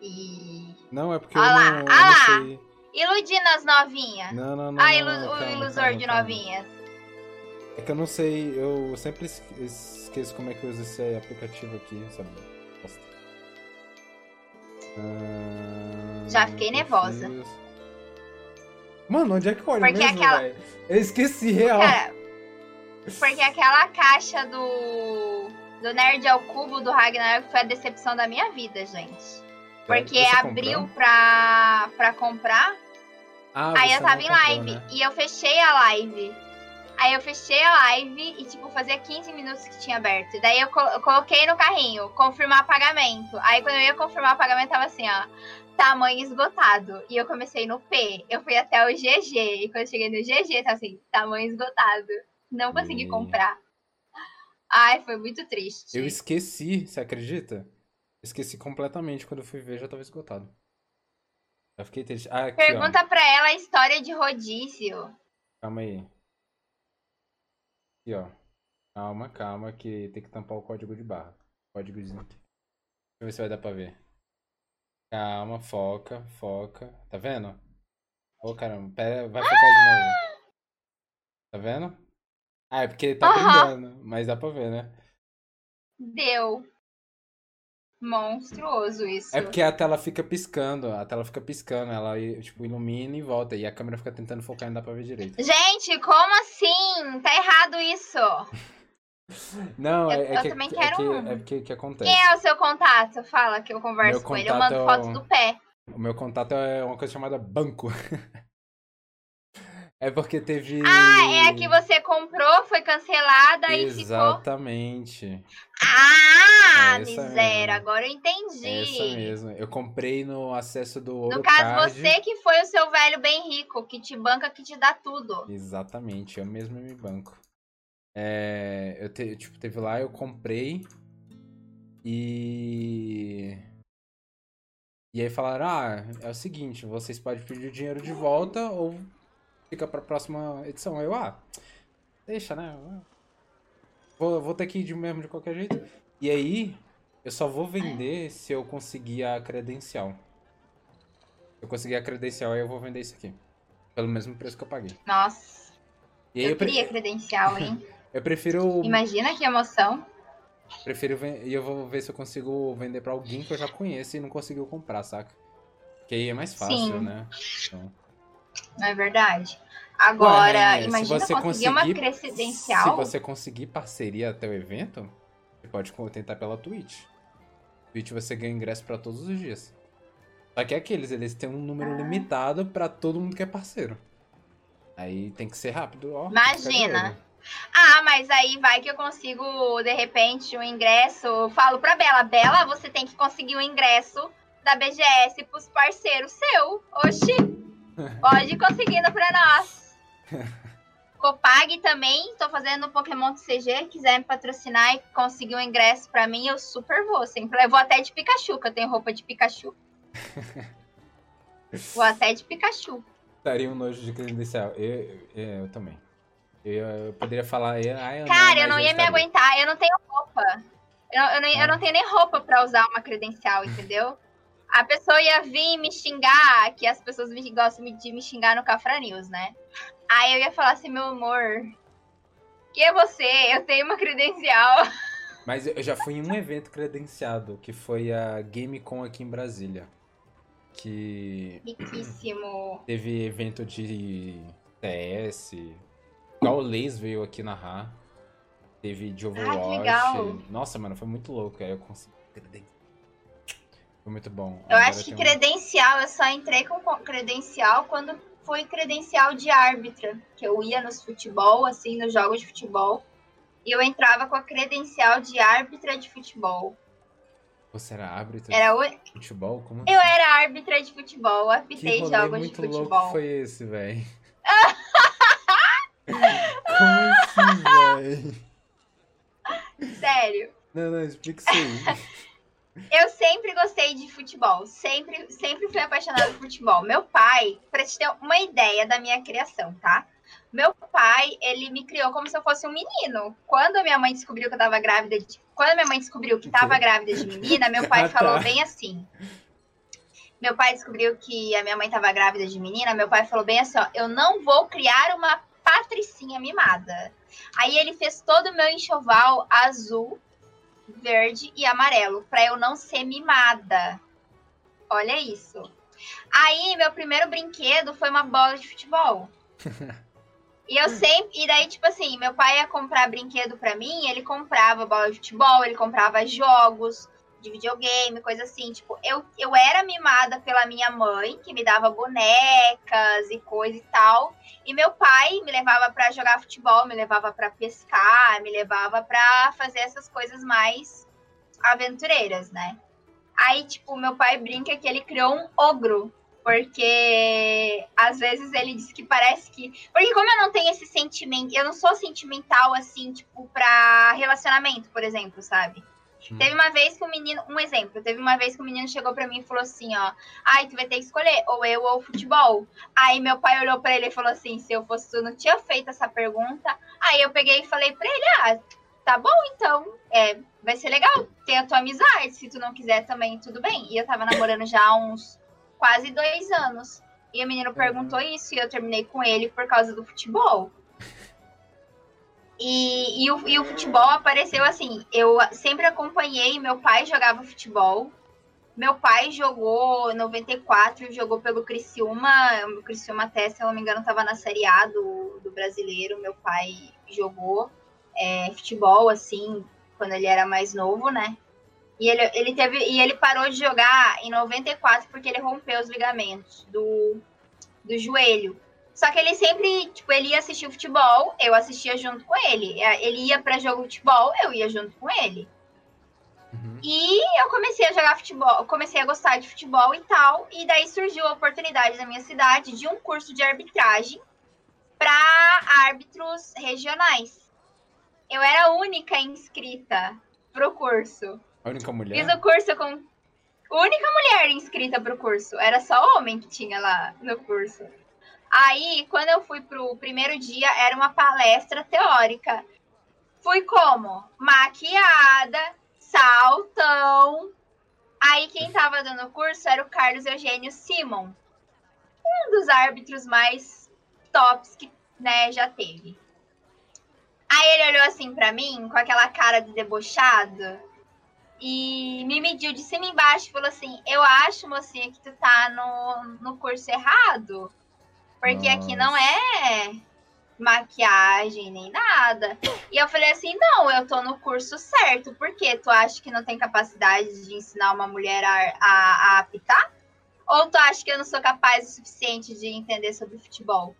E. Não, é porque eu lá, não, eu ah lá. não sei. Iludindo as novinhas. Não, não, não. ah, não, ilu- não, o calma, ilusor calma, de calma. novinhas. É que eu não sei, eu sempre es- esqueço como é que eu uso esse aplicativo aqui, sabe? Ah, Já fiquei nervosa. perfis. Mano, onde é que eu olho Porque mesmo, aquela-? Eu esqueci, real. Cara, porque aquela caixa do. Do Nerd ao Cubo do Ragnarok foi a decepção da minha vida, gente. Porque Você abriu comprou? pra, pra comprar. Ah, Aí eu tava em live né? e eu fechei a live. Aí eu fechei a live e, tipo, fazia 15 minutos que tinha aberto. Daí eu, eu coloquei no carrinho, confirmar pagamento. Aí quando eu ia confirmar o pagamento, tava assim, ó, tamanho esgotado. E eu comecei no P, eu fui até o GG. E quando eu cheguei no GG, tava assim, tamanho esgotado. Não consegui Ih. comprar. Ai, foi muito triste. Eu esqueci, você acredita? Esqueci completamente, quando eu fui ver já tava esgotado. Eu fiquei triste. Ah, aqui, ó. Pergunta pra ela a história de rodízio. Calma aí. Aqui, ó. Calma, calma, que tem que tampar o código de barra. Códigozinho aqui. Deixa eu ver se vai dar pra ver. Calma, foca, foca. Tá vendo? Ô, caramba, pera, vai focar de novo. Tá vendo? Ah, é porque tá Aham. brilhando, mas dá pra ver, né? Deu. Monstruoso isso. É porque a tela fica piscando, a tela fica piscando, ela tipo ilumina e volta, e a câmera fica tentando focar e não dá pra ver direito. Gente, como assim? Tá errado isso. <laughs> Não, Eu- é, é eu que, também é quero que, um. é porque que acontece. Quem é o seu contato? Fala que eu converso Meu com ele. Eu mando é o- foto do pé. O meu contato é uma coisa chamada banco. <laughs> é porque teve. Ah, é a que você comprou, foi cancelada e ficou. Exatamente. Ah, É essa miséria. mesmo. Agora eu entendi. É essa mesmo. Eu comprei no acesso do Ouro No caso, Card. você que foi o seu velho bem rico, que te banca, que te dá tudo. Exatamente, eu mesmo me banco. É, eu te- tipo, teve lá, eu comprei e. E aí falaram: ah, é o seguinte, vocês podem pedir o dinheiro de volta ou fica pra próxima edição. Aí eu, ah, deixa, né? Vou, vou ter que ir de mesmo de qualquer jeito. E aí, eu só vou vender se eu conseguir a credencial. Se eu conseguir a credencial, aí eu vou vender isso aqui. Pelo mesmo preço que eu paguei. Nossa, E eu eu, pre- queria credencial, hein? <laughs> eu prefiro <laughs> Imagina que emoção. Prefiro e eu vou ver se eu consigo vender pra alguém que eu já conheço e não conseguiu comprar, saca? Que aí é mais fácil, Sim. né? Então... Não é verdade? Agora, Ué, né, imagina se você conseguir uma conseguir- credencial. Se você conseguir parceria até o evento, você pode tentar pela Twitch. Twitch você ganha ingresso pra todos os dias. Só que é aqueles, eles têm um número Ah. limitado pra todo mundo que é parceiro. Aí tem que ser rápido, ó. Imagina. Ah, mas aí vai que eu consigo, de repente, um ingresso. Eu Falo pra Bela, Bela, você tem que conseguir o ingresso da BGS pros parceiros seu. Oxi, pode ir conseguindo pra nós. <laughs> Copag também, tô fazendo Pokémon CG, quiser me patrocinar e conseguir um ingresso pra mim, eu super vou. Sempre eu vou até de Pikachu, que eu tenho roupa de Pikachu. <laughs> vou até de Pikachu. Daria um nojo de credencial. Eu, eu, eu também. Eu, eu poderia falar. Eu, ah, eu Cara, eu mas não ia me aguentar, eu não tenho roupa. Eu, eu, nem- eu não tenho nem roupa pra usar uma credencial, entendeu? A pessoa ia vir me xingar, que as pessoas me- gostam de me xingar no Cafra News, né? Aí eu ia falar assim, meu amor, que é você? Eu tenho uma credencial. <laughs> Mas eu já fui em um evento credenciado, que foi a GameCon aqui em Brasília. Que Riquíssimo. <clears throat> teve evento de TS. Igual o Leis veio aqui narrar. Teve de Overwatch. legal. Nossa, mano, foi muito louco. Aí eu consegui credencial. Foi muito bom. Eu Agora acho que um- credencial, eu só entrei com co- credencial quando foi credencial de árbitra, que eu ia nos futebol, assim, nos jogos de futebol, e eu entrava com a credencial de árbitra de futebol. Você era árbitro Era o... de futebol? Como Eu assim? era árbitra de futebol, apitei jogos de muito louco futebol. foi esse, velho? <laughs> Como assim, velho? Sério. Não, não, explica isso aí. <laughs> Eu sempre gostei de futebol, sempre, sempre fui apaixonada por futebol. Meu pai, pra te ter uma ideia da minha criação, tá? Meu pai, ele me criou como se eu fosse um menino. Quando a minha mãe descobriu que eu tava grávida de... Quando minha mãe descobriu que tava grávida de menina, meu pai <laughs> Ah, tá. falou bem assim. Meu pai descobriu que a minha mãe tava grávida de menina, meu pai falou bem assim, ó, eu não vou criar uma patricinha mimada. Aí ele fez todo o meu enxoval azul, verde e amarelo, pra eu não ser mimada. Olha isso. Aí, meu primeiro brinquedo foi uma bola de futebol. <laughs> E eu sempre. E daí, tipo assim, meu pai ia comprar brinquedo pra mim, ele comprava bola de futebol, ele comprava jogos de videogame, coisa assim. Tipo, eu, eu era mimada pela minha mãe, que me dava bonecas e coisa e tal. E meu pai me levava pra jogar futebol, me levava pra pescar, me levava pra fazer essas coisas mais aventureiras, né? Aí, tipo, meu pai brinca que ele criou um ogro. Porque às vezes ele diz que parece que. Porque como eu não tenho esse sentimento, eu não sou sentimental assim, tipo, pra relacionamento, por exemplo, sabe? Teve uma vez que o menino, um exemplo, teve uma vez que o menino chegou pra mim e falou assim, ó, ai, tu vai ter que escolher, ou eu ou futebol. Aí meu pai olhou pra ele e falou assim, se eu fosse tu, não tinha feito essa pergunta. Aí eu peguei e falei pra ele, ah, tá bom então, é, vai ser legal, tem a tua amizade, se tu não quiser também, tudo bem. E eu tava namorando já há uns quase dois anos. E o menino perguntou isso e eu terminei com ele por causa do futebol. E, e, o, e o futebol apareceu assim. Eu sempre acompanhei, meu pai jogava futebol. Meu pai jogou em 94, jogou pelo Criciúma. O Criciúma até, se eu não me engano, estava na Série A do, do brasileiro. Meu pai jogou é, futebol, assim, quando ele era mais novo, né? E ele, ele teve. E ele parou de jogar em 94 porque ele rompeu os ligamentos do, do joelho. Só que ele sempre, tipo, ele ia assistir o futebol, eu assistia junto com ele. É, Ele ia para jogo de futebol, eu ia junto com ele. Uhum. E eu comecei a jogar futebol, comecei a gostar de futebol e tal. E daí surgiu a oportunidade na minha cidade de um curso de arbitragem para árbitros regionais. Eu era a única inscrita pro curso. A única Fiz mulher? o curso com. Única mulher inscrita pro curso. Era só homem que tinha lá no curso. Aí, quando eu fui pro primeiro dia, era uma palestra teórica. Fui como? Maquiada, saltão. Aí, quem tava dando o curso era o Carlos Eugênio Simon. Um dos árbitros mais tops que né, já teve. Aí ele olhou assim pra mim, com aquela cara de debochado, e me mediu de cima e embaixo e falou assim: Eu acho, mocinha, que tu tá no, no curso errado. Porque aqui não é maquiagem nem nada. E eu falei assim: Não, eu tô no curso certo. Por quê? Tu acha que não tem capacidade de ensinar uma mulher a, a, a apitar? Ou tu acha que eu não sou capaz o suficiente de entender sobre futebol?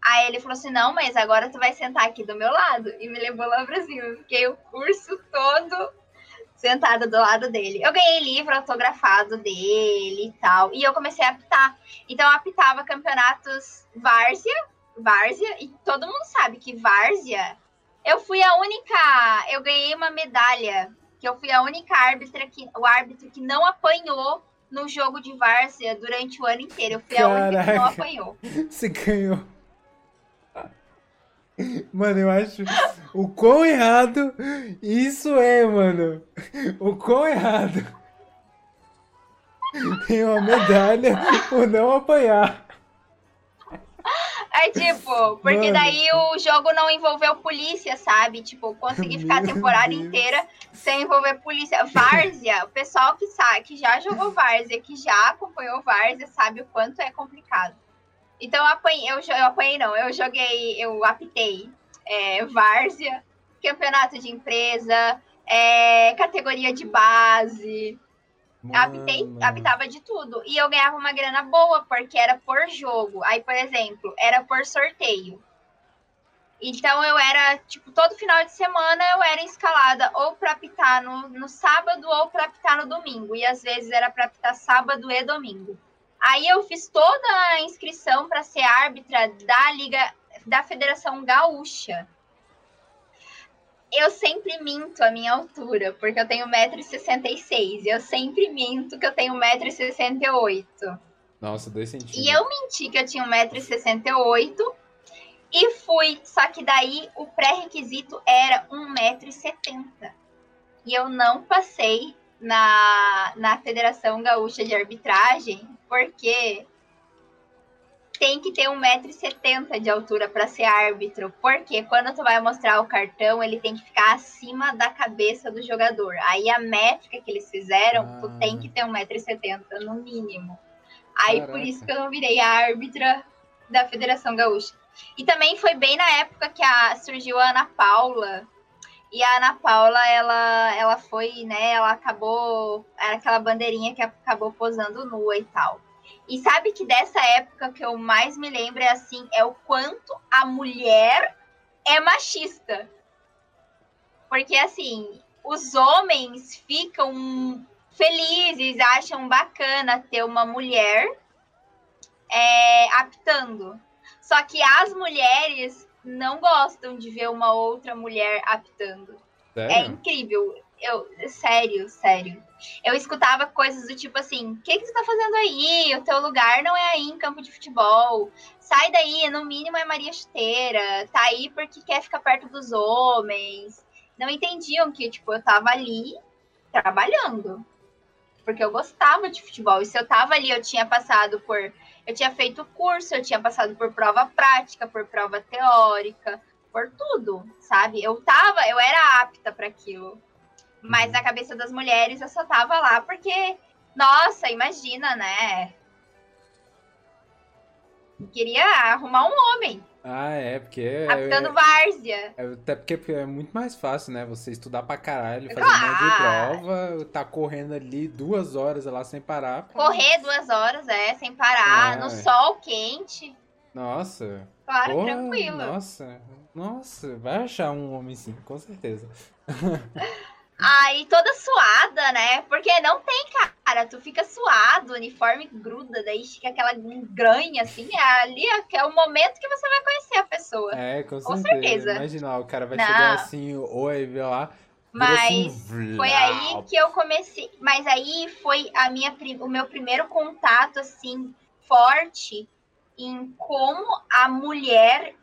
Aí ele falou assim: não, mas agora tu vai sentar aqui do meu lado. E me levou lá pra cima. Eu fiquei o curso todo sentada do lado dele. Eu ganhei livro autografado dele e tal. E eu comecei a apitar. Então eu apitava campeonatos várzea, várzea, e todo mundo sabe que várzea. Eu fui a única. Eu ganhei uma medalha. Que eu fui a única árbitra que. O árbitro que não apanhou no jogo de várzea durante o ano inteiro. Eu fui Caraca. a única que não apanhou. <laughs> Você ganhou. Mano, eu acho o quão errado isso é, mano. O quão errado. Tem uma medalha por não apanhar. É tipo, porque Mano. daí o jogo não envolveu polícia, sabe? Tipo, consegui ficar a temporada Deus. inteira sem envolver polícia. Várzea, o pessoal que sabe, que já jogou Várzea, que já acompanhou Várzea, sabe o quanto é complicado. Então eu apanhei, eu, eu apanhei não, eu joguei, eu apitei é, várzea, campeonato de empresa, é, categoria de base. Apitei, apitava de tudo. E eu ganhava uma grana boa, porque era por jogo. Aí, por exemplo, era por sorteio. Então eu era, tipo, todo final de semana eu era escalada ou para apitar no, no sábado ou para apitar no domingo. E às vezes era para apitar sábado e domingo. Aí eu fiz toda a inscrição para ser árbitra da Liga da Federação Gaúcha. Eu sempre minto a minha altura, porque eu tenho 1,66m. Eu sempre minto que eu tenho 1,68m. Nossa, dois centímetros. E eu menti que eu tinha 1,68m e fui. Só que daí o pré-requisito era 1,70m. E eu não passei na, na Federação Gaúcha de Arbitragem porque tem que ter 1,70m de altura para ser árbitro. Porque quando tu vai mostrar o cartão, ele tem que ficar acima da cabeça do jogador. Aí a métrica que eles fizeram, ah. tu tem que ter 1,70m no mínimo. Aí Caraca. por isso que eu não virei a árbitra da Federação Gaúcha. E também foi bem na época que a, surgiu a Ana Paula. E a Ana Paula, ela, ela foi, né? Ela acabou. Era aquela bandeirinha que acabou posando nua e tal. E sabe que dessa época que eu mais me lembro é assim, é o quanto a mulher é machista. Porque assim, os homens ficam felizes, acham bacana ter uma mulher é, aptando. Só que as mulheres não gostam de ver uma outra mulher aptando. É Sério? É incrível. Eu, sério, sério. Eu escutava coisas do tipo assim: o que, que você tá fazendo aí? O teu lugar não é aí em campo de futebol. Sai daí, no mínimo é Maria Chuteira. Tá aí porque quer ficar perto dos homens. Não entendiam que, tipo, eu tava ali trabalhando. Porque eu gostava de futebol. E se eu tava ali, eu tinha passado por. Eu tinha feito curso, eu tinha passado por prova prática, por prova teórica, por tudo, sabe? Eu tava, eu era apta para aquilo. Mas uhum. na cabeça das mulheres eu só tava lá porque, nossa, imagina, né? queria arrumar um homem. Ah, é, porque. Apitando é, várzea. É, até porque é muito mais fácil, né? Você estudar pra caralho, fazer claro. um monte de prova, tá correndo ali duas horas lá sem parar. Correr duas horas, é, sem parar, no sol quente. Nossa. Claro, Porra, tranquilo. Nossa, nossa, vai achar um homem sim, com certeza. <laughs> Aí toda suada, né? Porque não tem, cara. Tu fica suado, o uniforme gruda, daí fica aquela granha, assim. É ali é, é o momento que você vai conhecer a pessoa. É, com, com certeza. certeza. Imagina, o cara vai não. chegar assim, oi, vê lá. Mas assim, foi aí que eu comecei. Mas aí foi a minha, o meu primeiro contato, assim, forte em como a mulher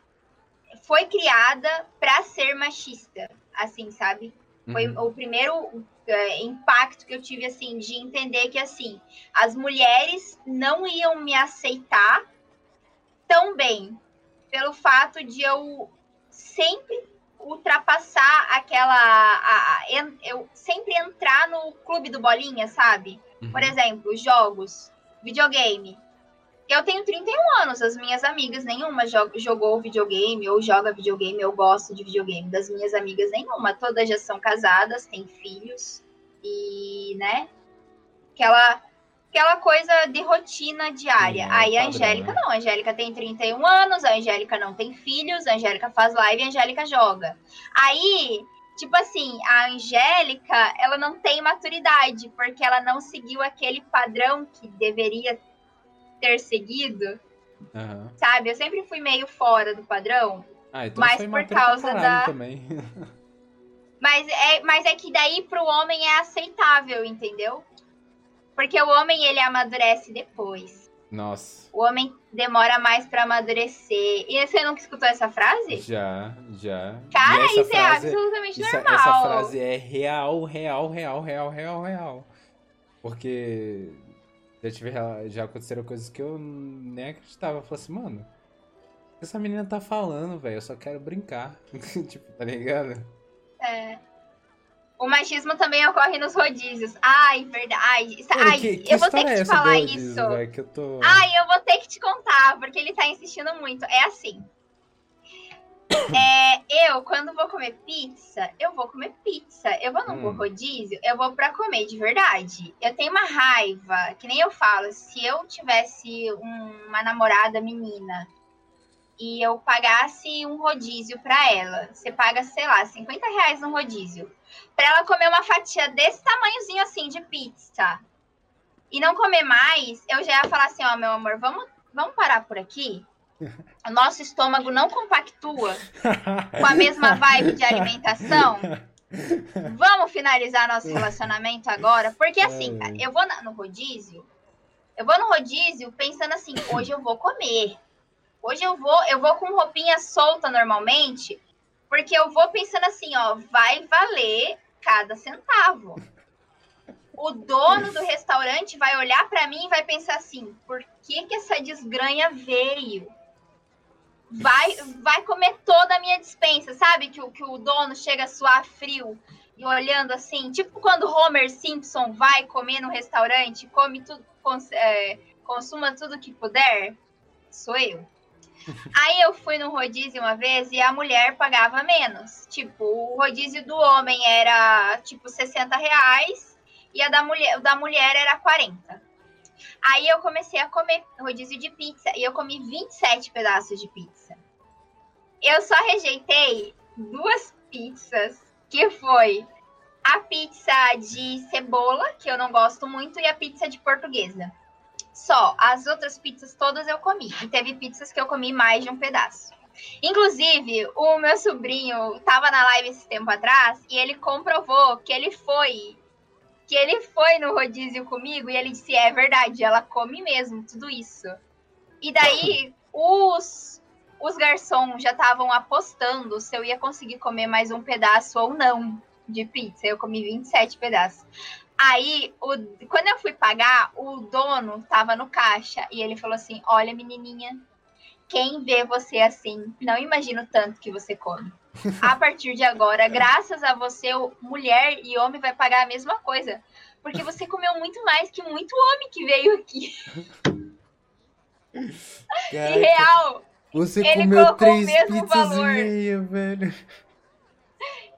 foi criada para ser machista, assim, sabe? Foi uhum. o primeiro é, impacto que eu tive, assim, de entender que, assim, as mulheres não iam me aceitar tão bem pelo fato de eu sempre ultrapassar aquela. A, a, eu sempre entrar no clube do bolinha, sabe? Uhum. Por exemplo, jogos, videogame. Eu tenho 31 anos, as minhas amigas, nenhuma jogou videogame ou joga videogame, eu gosto de videogame. Das minhas amigas, nenhuma. Todas já são casadas, têm filhos e, né? Aquela aquela coisa de rotina diária. Sim, é Aí a Angélica né? não, a Angélica tem 31 anos, a Angélica não tem filhos, a Angélica faz live e a Angélica joga. Aí, tipo assim, a Angélica, ela não tem maturidade, porque ela não seguiu aquele padrão que deveria ter seguido, Aham. sabe? Eu sempre fui meio fora do padrão. Ah, então Mas por causa da- também. <laughs> Mas é, mas é que daí pro homem é aceitável, entendeu? Porque o homem ele amadurece depois. Nossa. O homem demora mais pra amadurecer. E você nunca escutou essa frase? Já, já. Cara, isso é frase- absolutamente isso- normal. Essa frase é real, real, real, real, real, real. Porque já tive já aconteceram coisas que eu nem acreditava. Eu falei assim, mano, o que essa menina tá falando, velho? Eu só quero brincar. <laughs> tipo, tá ligado? É. O machismo também ocorre nos rodízios. Ai, verdade. Ai, que, que eu vou ter que é te falar do isso. rodízio, velho? Que eu tô. Ai, eu vou ter que te contar, porque ele tá insistindo muito. É assim. É, eu, quando vou comer pizza, eu vou comer pizza. Eu vou num Hum. rodízio, eu vou pra comer de verdade. Eu tenho uma raiva, que nem eu falo, se eu tivesse um- uma namorada menina e eu pagasse um rodízio pra ela, você paga, sei lá, 50 reais no rodízio, pra ela comer uma fatia desse tamanhozinho assim de pizza e não comer mais, eu já ia falar assim, ó, meu amor, vamos, vamos parar por aqui? O nosso estômago não compactua com a mesma vibe de alimentação. Vamos finalizar nosso relacionamento agora? Porque assim, Ai. eu vou no rodízio, eu vou no rodízio pensando assim, hoje eu vou comer. Hoje eu vou, eu vou com roupinha solta normalmente, porque eu vou pensando assim, ó, vai valer cada centavo. O dono do restaurante vai olhar pra mim e vai pensar assim: por que, que essa desgranha veio? Vai, vai comer toda a minha dispensa, sabe? Que, o- que o dono chega a suar frio e olhando assim, tipo quando Homer Simpson vai comer no restaurante, come tudo, cons- é, consuma tudo que puder. Sou eu. <laughs> Aí eu fui no rodízio uma vez e a mulher pagava menos. Tipo, o rodízio do homem era tipo 60 reais e a da mulher, o da mulher era 40. Aí eu comecei a comer rodízio de pizza e eu comi 27 pedaços de pizza. Eu só rejeitei duas pizzas, que foi a pizza de cebola, que eu não gosto muito, e a pizza de portuguesa. Só, as outras pizzas todas eu comi. E teve pizzas que eu comi mais de um pedaço. Inclusive, o meu sobrinho estava na live esse tempo atrás e ele comprovou que ele foi que ele foi no rodízio comigo e ele disse: "É verdade, ela come mesmo tudo isso". E daí os os garçons já estavam apostando se eu ia conseguir comer mais um pedaço ou não de pizza. Eu comi 27 pedaços. Aí, o, quando eu fui pagar, o dono tava no caixa e ele falou assim: Olha, menininha, quem vê você assim, não imagina o tanto que você come. A partir de agora, graças a você, mulher e homem vai pagar a mesma coisa. Porque você comeu muito mais que muito homem que veio aqui. <laughs> Caraca, real, você ele comeu colocou o três mesmo pizzas valor. e meia, velho.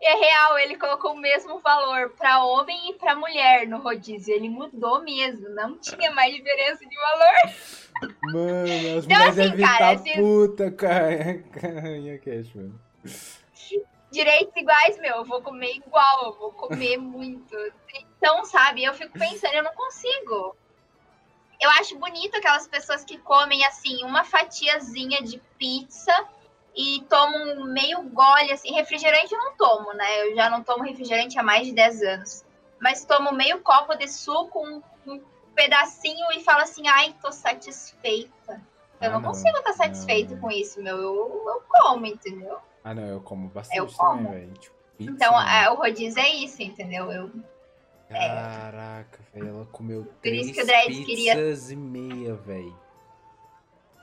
é real, ele colocou o mesmo valor para homem e para mulher no rodízio. Ele mudou mesmo, não tinha mais diferença de valor. Mano, as Então, mulheres assim, devem cara, estar se- puta, cara. <laughs> Carinha cash, mano. Direitos iguais, meu, eu vou comer igual, eu vou comer <laughs> muito. Então, sabe, eu fico pensando, eu não consigo. Eu acho bonito aquelas pessoas que comem, assim, uma fatiazinha de pizza e tomam meio gole, assim. Refrigerante eu não tomo, né? Eu já não tomo refrigerante há mais de 10 anos. Mas tomo meio copo de suco, um, um pedacinho e falo assim, ai, tô satisfeita. Eu Ah, não, não. consigo estar satisfeito Não. com isso, meu. Eu, eu como, entendeu? Ah, não, eu como bastante Eu como. também, velho. Tipo, Então, mano. é, o rodízio é isso, entendeu? Eu, Caraca, velho, ela comeu Por três isso que o pizzas queria- e meia, velho.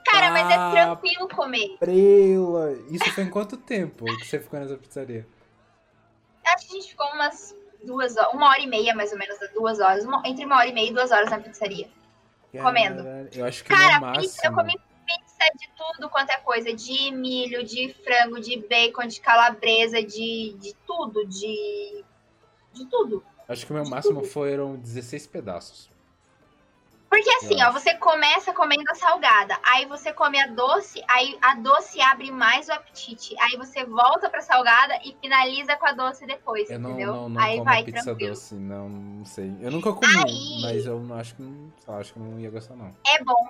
Cara, mas é Ah. tranquilo comer. Prela! Isso foi em quanto tempo que você ficou nessa pizzaria? Acho que a gente ficou umas duas horas, uma hora e meia, mais ou menos, duas horas. uma- entre uma hora e meia e duas horas na pizzaria. Comendo. Eu acho que Cara, máximo... pizza, eu comi de tudo quanto é coisa. De milho, de frango, de bacon, de calabresa, de, de tudo, de. De tudo. Acho que o meu de máximo tudo. foram 16 pedaços. Porque assim, ó, você começa comendo a salgada, aí você come a doce, aí a doce abre mais o apetite. Aí você volta pra salgada e finaliza com a doce depois, Eu não, entendeu? não, não aí como vai pizza tranquilo. doce, não, não sei. Eu nunca comi, Aí- mas eu não acho que não, acho que não ia gostar, não. É bom.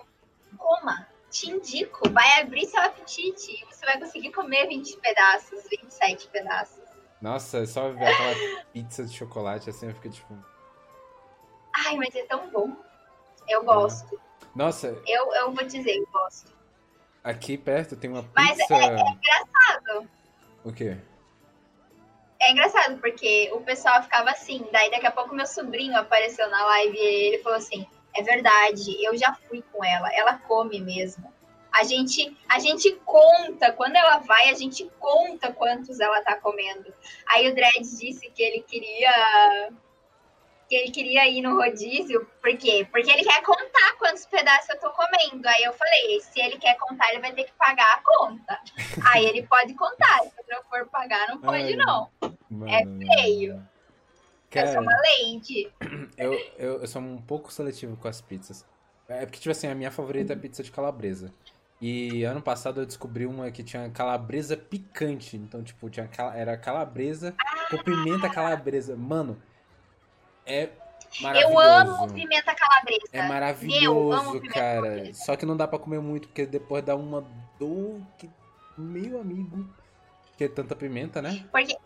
Coma. Te indico. Vai abrir seu apetite. E você vai conseguir comer 20 pedaços, 27 pedaços. Nossa, é só ver aquela <laughs> pizza de chocolate assim, eu fico tipo. Ai, mas é tão bom. Eu gosto. Nossa, Eu, eu vou dizer, eu gosto. aqui perto tem uma Mas é- pizza. engraçado. O quê? É engraçado, porque o pessoal ficava assim. Daí daqui a pouco meu sobrinho apareceu na live e ele falou assim: é verdade, eu já fui com ela, ela come mesmo. A gente, a gente conta, quando ela vai, a gente conta quantos ela tá comendo. Aí o Dredd disse que ele queria. Que ele queria ir no rodízio, por quê? Porque ele quer contar quantos pedaços eu tô comendo. Aí eu falei, se ele quer contar, ele vai ter que pagar a conta. Aí ele pode contar, se eu for pagar, não pode Ai, não. Mano, É feio. Eu Cara, sou uma lady. <clears throat> eu, eu, eu sou um pouco seletivo com as pizzas. É porque, tipo assim, a minha favorita é a pizza de calabresa. E ano passado eu descobri uma que tinha calabresa picante. Então, tipo, tinha, cala- era calabresa com pimenta calabresa. Mano, é maravilhoso. Eu amo pimenta calabresa. É Eu maravilhoso, cara. calabresa. Só que não dá pra comer muito, porque depois dá uma dor que. Meu amigo. Que é tanta pimenta, né? Porque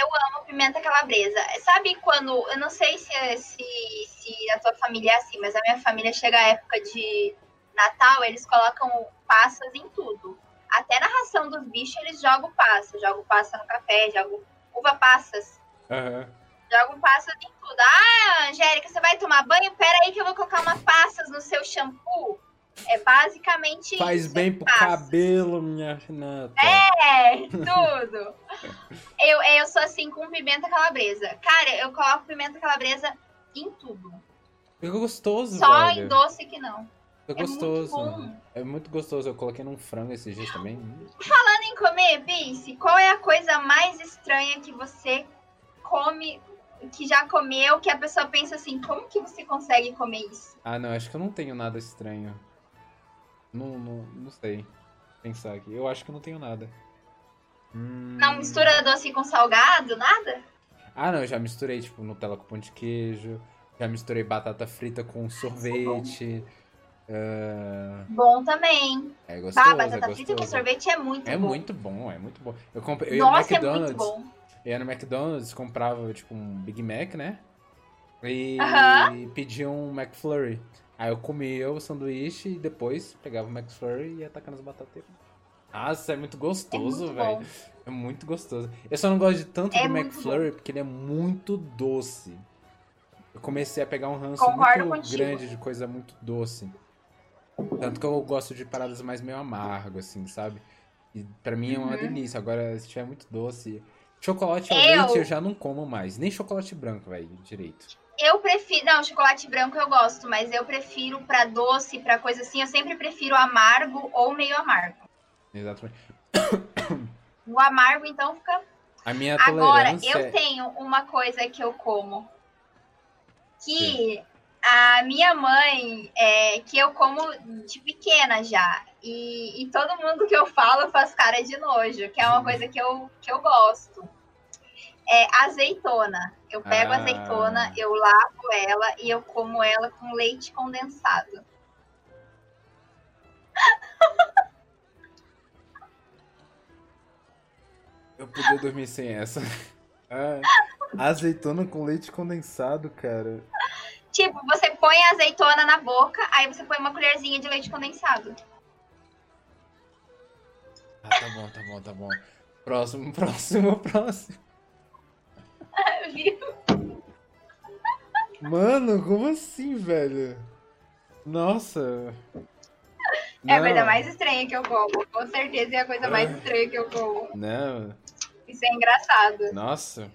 eu amo pimenta calabresa. Sabe quando. Eu não sei se, se, se a tua família é assim, mas a minha família chega a época de Natal, eles colocam passas em tudo. Até na ração dos bichos eles jogam passa. Jogam passa no café, jogam uva passas. Aham. Jogam passas em tudo. Ah, Angélica, você vai tomar banho? Pera aí que eu vou colocar uma passas no seu shampoo. É basicamente Faz isso. bem é pro passas. cabelo, minha Renata. É, tudo. <laughs> eu, eu sou assim com pimenta calabresa. Cara, eu coloco pimenta calabresa em tudo. Fica gostoso, Só velho. em doce que não. Fica É muito gostoso. bom. É muito gostoso. Eu coloquei num frango esses dias também. Falando em comer, Vince, qual é a coisa mais estranha que você come, que já comeu, que a pessoa pensa assim, como que você consegue comer isso? Ah, não, acho que eu não tenho nada estranho. Não, não, não sei. Pensar aqui. Eu acho que não tenho nada. Hum. Não mistura doce com salgado, nada? Ah, não, eu já misturei, tipo, Nutella com pão de queijo. Já misturei batata frita com sorvete. Ah, Bom também. é gostoso, Bah, é batata frita com gostoso. sorvete é muito É bom. muito bom, é muito bom. Eu comprei, eu ia no Nossa, é muito McDonald's. bom. Eu ia no McDonald's, comprava, tipo, um Big Mac, né? E Aham. pedia um McFlurry. Aí eu comia o sanduíche e depois pegava o McFlurry e ia atacando as batatas. Nossa, é muito É gostoso, muito velho. bom. É muito gostoso. Eu só não gosto de tanto É do McFlurry porque ele é muito doce. Eu comecei a pegar um ranço Concordo muito contigo. grande de coisa muito doce. Tanto que eu gosto de paradas mais meio amargo, assim, sabe? E pra mim é uma Uhum. delícia. Agora, se tiver muito doce. Chocolate ao Eu- leite eu já não como mais. Nem chocolate branco, velho, direito. Eu prefiro. Não, chocolate branco eu gosto, mas eu prefiro pra doce, pra coisa assim, eu sempre prefiro amargo ou meio amargo. Exatamente. O amargo, então, fica. A minha Agora, eu é- tenho uma coisa que eu como. Que a minha mãe, é, que eu como de pequena já. E, e todo mundo que eu falo faz cara de nojo, que é uma coisa que eu, que eu gosto. É azeitona. Eu pego Ah. a azeitona, eu lavo ela e eu como ela com leite condensado. Eu podia dormir sem essa. <laughs> Ah, azeitona com leite condensado, cara. Tipo, você põe a azeitona na boca, aí você põe uma colherzinha de leite condensado. Ah, tá bom, tá bom, tá bom. Próximo, <laughs> próximo, próximo. Mano, como assim, velho? Nossa. É a coisa mais estranha que eu como. Com certeza é a coisa mais Ah. estranha que eu como. Não, Isso é engraçado. nossa.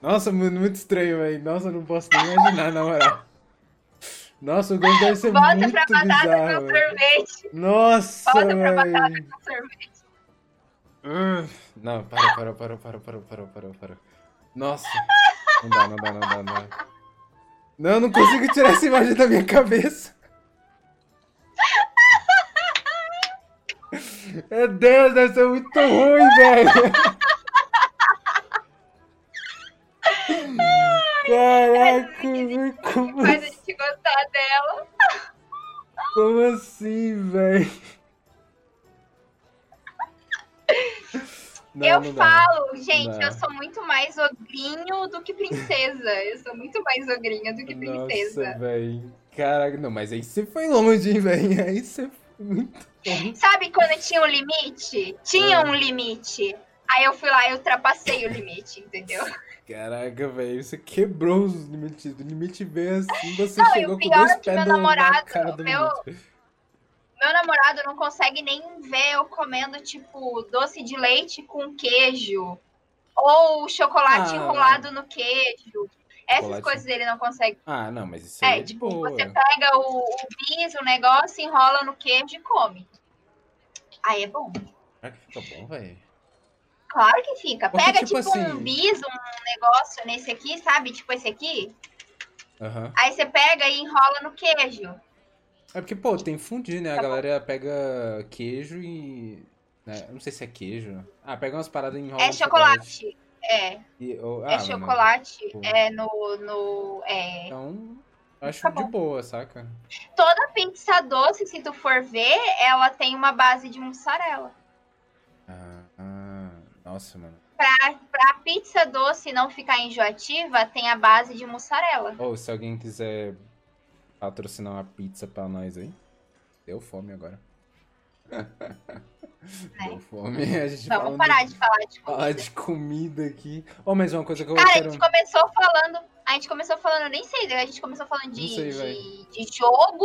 Nossa, mano, muito estranho, velho. Nossa, eu não posso nem imaginar, na moral. Nossa, o gosto deve ser Bota muito pra batata bizarro, com sorvete. Nossa, Bota pra batata com sorvete. Uh, Não, para, para, para, para, para, para, para, para. Nossa. Não dá, não dá, não dá, não dá. Não, eu não consigo tirar essa imagem da minha cabeça. Meu Deus, deve ser muito ruim, velho. Caraca, velho, como, Faz a gente gostar dela. como assim, velho? Não, eu não dá. falo, gente, Não. eu sou muito mais ogrinho do que princesa. Eu sou muito mais ogrinha do que princesa. Nossa, velho. Caraca, não, mas aí você foi longe, hein, velho. <laughs> Aí você foi muito longe. Sabe quando tinha um limite? Tinha É. um limite. Aí eu fui lá e ultrapassei o limite, entendeu? Caraca, velho, você quebrou os limites. O limite veio assim, você Não, chegou o com pior dois é que pés meu no- na namorado, cara do meu- limite. Meu namorado não consegue nem ver eu comendo, tipo, doce de leite com queijo. Ou chocolate Ah. enrolado no queijo. Essas Chocolate. coisas ele não consegue. Ah, não, mas isso É, é de tipo, boa. você pega o, o bis, o negócio, enrola no queijo e come. Aí é bom. Será que fica bom, velho? Claro que fica. Porque, Pega, tipo tipo, assim- um bis, um negócio nesse aqui, sabe? Tipo esse aqui. Aham. Aí você pega e enrola no queijo. É porque, pô, tem fundir, né? A Tá galera pega queijo e. né, não sei se é queijo. Ah, pega umas paradas e enrola É chocolate. É, E, ou- ah, é chocolate. pô. É no. no é. Então, eu acho Tá de boa, saca? Toda pizza doce, se tu for ver, ela tem uma base de mussarela. Ah, ah, nossa, mano. Pra, pra pizza doce não ficar enjoativa, tem a base de mussarela. Ou se alguém quiser patrocinar uma pizza pra nós aí. Deu fome agora. <laughs> Deu fome. A gente É. Vamos parar de falar de falar comida. de comida aqui. Oh, mas uma coisa que eu Cara, a quero. gente começou falando. A gente começou falando, eu nem sei, a gente começou falando de, sei, de, de jogo,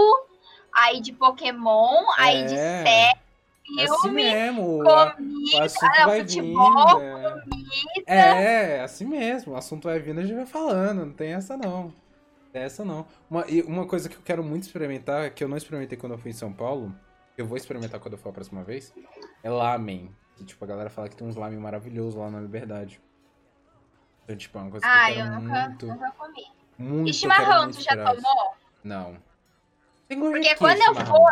aí de Pokémon, aí de É. série, É assim filme, mesmo. A- comida, ah, futebol, vindo. É. é, assim mesmo. O assunto vai vindo, a gente vai falando. Não tem essa não. Essa não. Uma, e uma coisa que eu quero muito experimentar, que eu não experimentei quando eu fui em São Paulo, eu vou experimentar quando eu for a próxima vez, é lamen. Que, tipo, a galera fala que tem uns lamen maravilhosos lá na Liberdade. Então, tipo, é uma coisa que Ah, eu eu quero nunca, muito, nunca comi. muito, E eu chimarrão, muito tu já tomou? Não. Tem Porque quando eu for,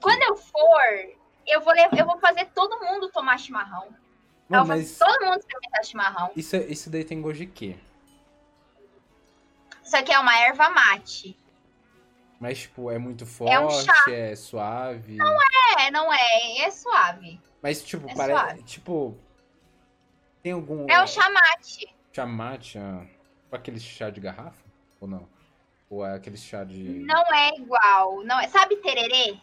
quando eu for, eu vou, lev- eu vou fazer todo mundo tomar chimarrão. eu Não, vou mas fazer todo mundo experimentar chimarrão. isso, é- isso daí tem gosto de quê? Isso aqui é uma erva mate. Mas, tipo, é muito forte, É um chá. é suave. É, não é, é suave. Mas, tipo, É parece. suave. Tipo. Tem algum. É o chamate. chamate? ah, aquele chá de garrafa? Ou não? Ou é aquele chá de. Não é igual. Não é. Sabe tererê?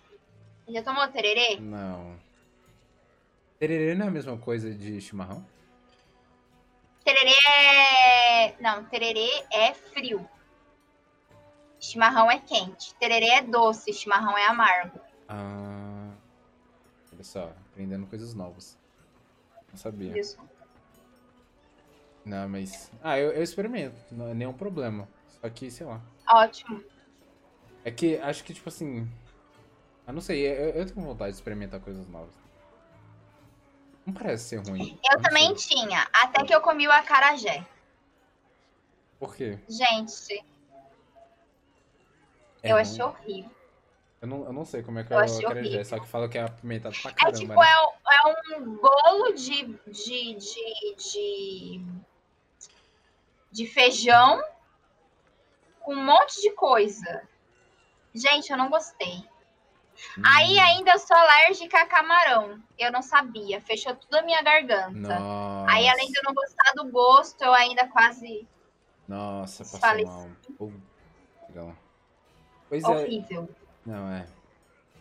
Já tomou tererê? Não. Tererê não é a mesma coisa de chimarrão? Tererê é. Não, tererê é frio. Chimarrão é quente. Tererê é doce, chimarrão é amargo. Ah. Olha só, aprendendo coisas novas. Não sabia. Isso. Não, mas. Ah, eu, eu experimento, não é nenhum problema. Só que, sei lá. Ótimo. É que acho que, tipo assim. Eu não sei, eu, eu tenho vontade de experimentar coisas novas. Não parece ser ruim. Eu também sei. tinha, até que eu comi o acarajé. Por quê? Gente, É eu ruim? achei horrível. Eu não, eu não sei como é que Eu é o achei acarajé, horrível. só que fala que é apimentado pra É caramba, tipo, né? é, um- é um bolo de, de, de, de, de feijão com um monte de coisa. Gente, eu não gostei. Hum, Aí ainda eu sou alérgica a camarão. Eu não sabia. Fechou tudo a minha garganta. Nossa. Aí, além de eu não gostar do gosto, eu ainda quase Nossa, passou mal. Pois é. horrível. Não, é.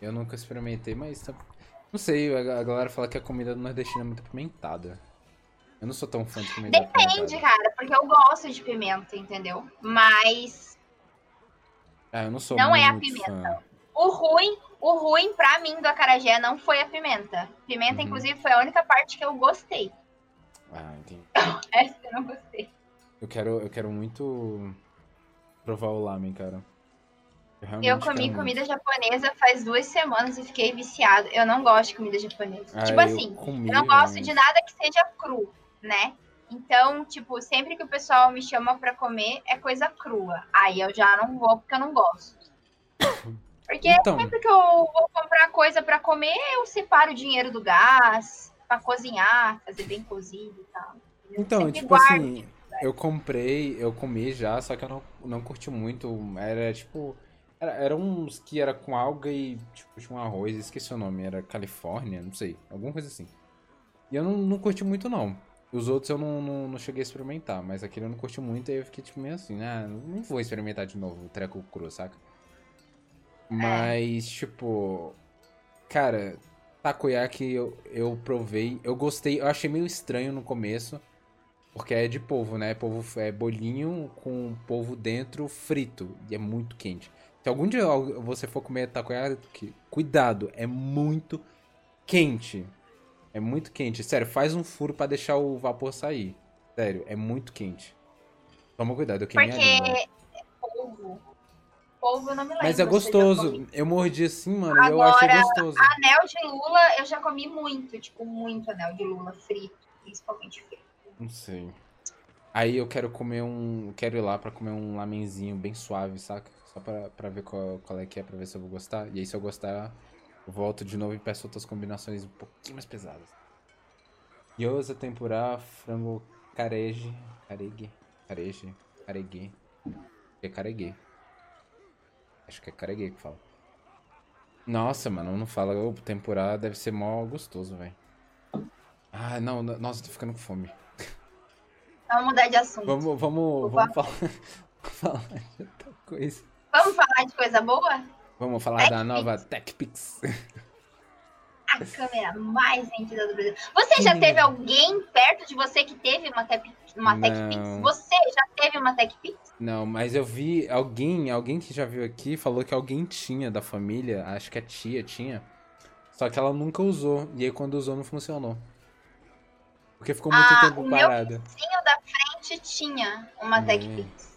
Eu nunca experimentei, mas. tá- Não sei, a galera fala que a comida do nordestino é muito apimentada. Eu não sou tão fã de comida Depende, apimentada. cara, porque eu gosto de pimenta, entendeu? Mas Ah, eu não sou Não é a pimenta. fã. o ruim, o ruim pra mim do acarajé não foi a pimenta. Pimenta, Uhum. inclusive, foi a única parte que eu gostei. Ah, entendi. <laughs> Essa eu não gostei. Eu quero, eu quero muito provar o lamen, cara. Eu, realmente Eu quero comi comida japonesa faz duas semanas e fiquei viciada. Eu não gosto de comida japonesa. Ah, tipo eu assim, comi, eu não gosto mas- de nada que seja cru, né? Então, tipo, sempre que o pessoal me chama pra comer, é coisa crua. Aí eu já não vou porque eu não gosto. <coughs> Porque Então. sempre que eu vou comprar coisa pra comer, eu separo o dinheiro do gás pra cozinhar, fazer bem cozido e tal. Eu Então, tipo guardo. assim, eu comprei, eu comi já, só que eu não, não curti muito. Era tipo. Era, era uns que era com alga e tipo, tinha um arroz, esqueci o nome, era Califórnia, não sei, alguma coisa assim. E eu não, não curti muito, não. Os outros eu não, não, não cheguei a experimentar, mas aquele eu não curti muito e eu fiquei tipo meio assim, ah, não vou experimentar de novo o treco cru, saca? Mas, tipo. Cara, takoyaki eu, eu provei, eu gostei, eu achei meio estranho no começo. Porque é de polvo, né? Polvo é bolinho com polvo dentro frito. E é muito quente. Se algum dia você for comer takoyaki, cuidado, é muito quente. É muito quente. Sério, faz um furo pra deixar o vapor sair. Sério, é muito quente. Toma cuidado, eu queimei a língua. Porque polvo. Polvo eu não me lembro. Mas é gostoso. Eu mordi assim, mano, e eu Agora, gostoso. Anel de lula eu já comi muito, tipo, muito anel de lula frito, principalmente frito. Não sei. Aí eu quero comer um. Quero ir lá pra comer um lamenzinho bem suave, saca? Só pra, pra ver qual, qual é que é, pra ver se eu vou gostar. E aí, se eu gostar, eu volto de novo e peço outras combinações um pouquinho mais pesadas. Gyoza, tempurá, frango careje. Carege? Careje? Caregue. É caregue. Acho que é caregue que fala. Nossa, mano, não fala. O tempurá deve ser mó gostoso, velho. Ah, não, não- nossa, tô ficando com fome. Vamos mudar de assunto. Vamos, Vamos, vamos, vamos falar, <laughs> falar de outra coisa. Falar de coisa boa? Vamos falar da nova TechPix. A câmera mais vendida do Brasil. Você já Sim. teve alguém perto de você que teve uma, tech, uma Não. TechPix? Você já teve uma TechPix? Não, mas eu vi alguém, alguém que já viu aqui, falou que alguém tinha da família, acho que a tia tinha, só que ela nunca usou. E aí quando usou não funcionou. Porque ficou muito Ah, tempo o meu parada. vizinho da frente tinha uma Hum. TechPix.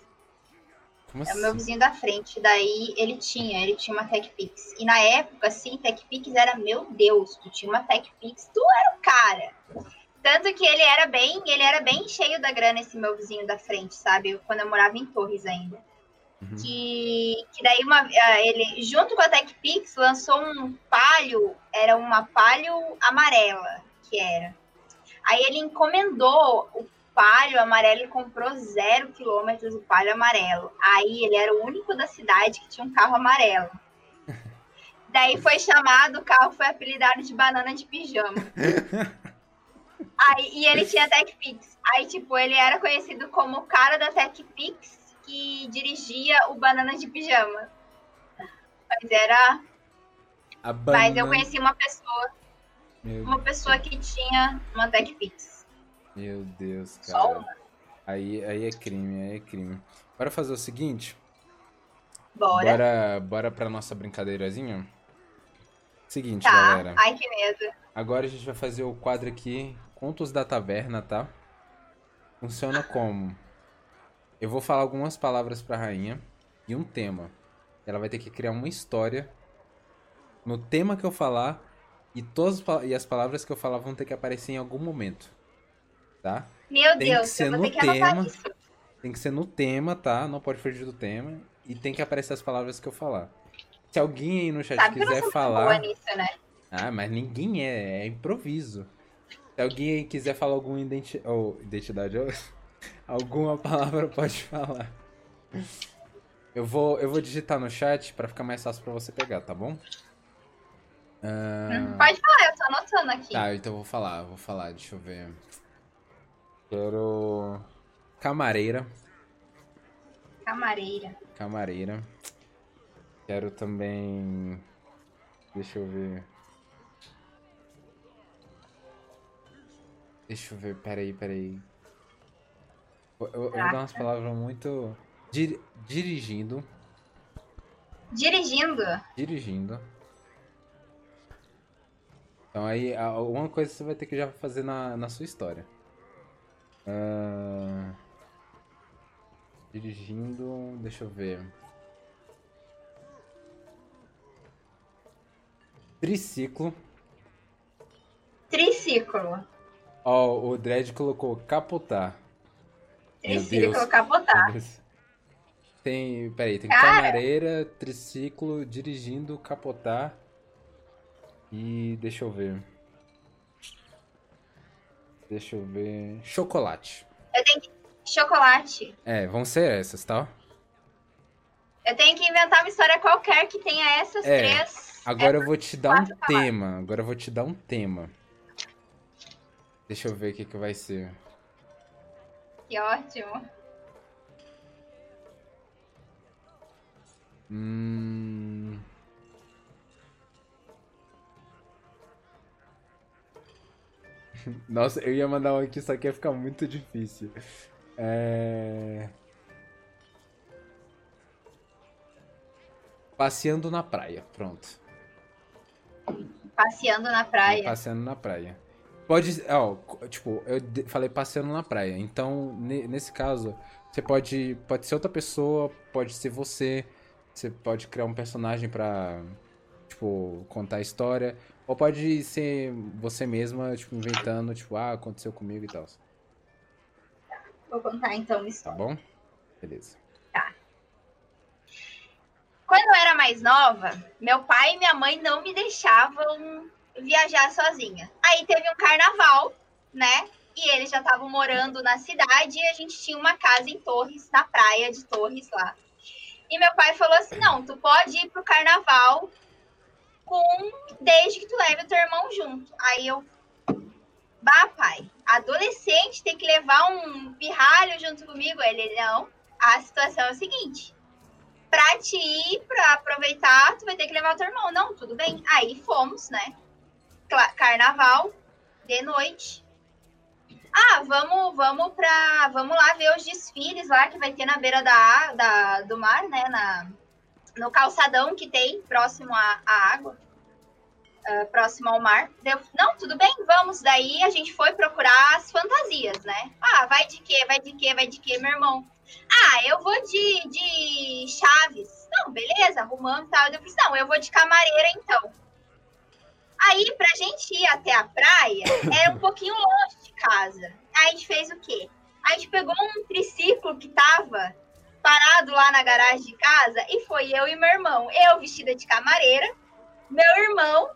Como É o meu assim? vizinho da frente. Daí ele tinha, ele tinha uma TechPix. E na época, assim, TechPix era, meu Deus, tu tinha uma TechPix, tu era o cara. Tanto que ele era bem, ele era bem cheio da grana, esse meu vizinho da frente, sabe? Quando eu morava em Torres ainda. Uhum. Que, que daí uma, ah, ele, junto com a TechPix, lançou um palio, era uma palio amarela, que era. Aí ele encomendou o palio amarelo comprou zero quilômetros do palio amarelo. Aí ele era o único da cidade que tinha um carro amarelo. <laughs> Daí foi chamado, o carro foi apelidado de banana de pijama. <laughs> Aí, e ele tinha TechPix. Aí, tipo, ele era conhecido como o cara da TechPix que dirigia o banana de pijama. Mas era. A Mas eu conheci uma pessoa, Meu, uma pessoa que tinha uma TechPix. Meu Deus, cara. Aí, aí é crime, aí é crime. Bora fazer o seguinte? Bora. Bora, bora pra nossa brincadeirazinha? Seguinte, Tá. galera. Ai, que medo. Agora a gente vai fazer o quadro aqui, Contos da Taverna, tá? Funciona como? Eu vou falar algumas palavras pra rainha e um tema. Ela vai ter que criar uma história no tema que eu falar e todas e as palavras que eu falar vão ter que aparecer em algum momento. Tá? Meu Tem que Deus, ser eu vou no que tema. isso. Tem que ser no tema, tá? Não pode fugir do tema. E tem que aparecer as palavras que eu falar. Se alguém aí no chat Sabe que quiser falar. nisso, né? Ah, mas ninguém é, é improviso. Se alguém aí quiser falar alguma identi... ou identidade, <laughs> alguma palavra pode falar. Eu vou, eu vou digitar no chat pra ficar mais fácil pra você pegar, tá bom? Ah, Pode falar, eu tô anotando aqui. Tá, então eu vou falar, vou falar, deixa eu ver. Quero camareira, Camareira. camareira. Quero também, deixa eu ver. Deixa eu ver, peraí, peraí. Eu, eu, eu vou dar umas palavras muito. Dir- dirigindo. Dirigindo. Dirigindo. Então aí, alguma coisa você vai ter que já fazer na, na sua história. Ah, dirigindo. Deixa eu ver. Triciclo. Triciclo. Ó, o Dredd colocou capotar. Triciclo capotar. Tem, peraí, tem Cara. camareira, triciclo, dirigindo, capotar. E deixa eu ver. Deixa eu ver. Chocolate. Eu tenho que. Chocolate. É, vão ser essas, tá? Eu tenho que inventar uma história qualquer que tenha essas É, três. Agora eu vou te dar um palavras. tema. Agora eu vou te dar um tema. Deixa eu ver o que, que vai ser. Que ótimo. Hum... <laughs> Nossa, eu ia mandar um aqui, só que ia ficar muito difícil. É... Passeando na praia, pronto. Passeando na praia. Passeando na praia. Pode, ó, tipo, eu falei passeando na praia. Então, ne- nesse caso, você pode, pode ser outra pessoa, pode ser você. Você pode criar um personagem pra, tipo, contar a história. Ou pode ser você mesma, tipo, inventando, tipo, ah, aconteceu comigo e tal. Vou contar então uma Tá história. bom? Beleza. Quando eu era mais nova, meu pai e minha mãe não me deixavam viajar sozinha. Aí teve um carnaval, né? E eles já estavam morando na cidade e a gente tinha uma casa em Torres, na praia de Torres lá. E meu pai falou assim: não, tu pode ir pro carnaval com desde que tu leve o teu irmão junto. Aí eu. Bah, pai, adolescente tem que levar um pirralho junto comigo. Ele, não. A situação é a seguinte: pra te ir, pra aproveitar, tu vai ter que levar o teu irmão. Não, tudo bem. Aí fomos, né? Carnaval, de noite. Ah, vamos, vamos pra. Vamos lá ver os desfiles lá que vai ter na beira da, da, do mar, né? Na, no calçadão que tem, próximo à, à água. ah, próximo ao mar. Deu, não, tudo bem, vamos. Daí a gente foi procurar as fantasias, né? Ah, vai de quê? Vai de quê? Vai de quê, meu irmão? Ah, eu vou de, de Chaves. Não, beleza, arrumamos e tal. Eu disse, não, eu vou de camareira então. Aí, pra gente ir até a praia, era um pouquinho longe de casa. Aí a gente fez o quê? A gente pegou um triciclo que tava parado lá na garagem de casa e foi eu e meu irmão. Eu vestida de camareira, meu irmão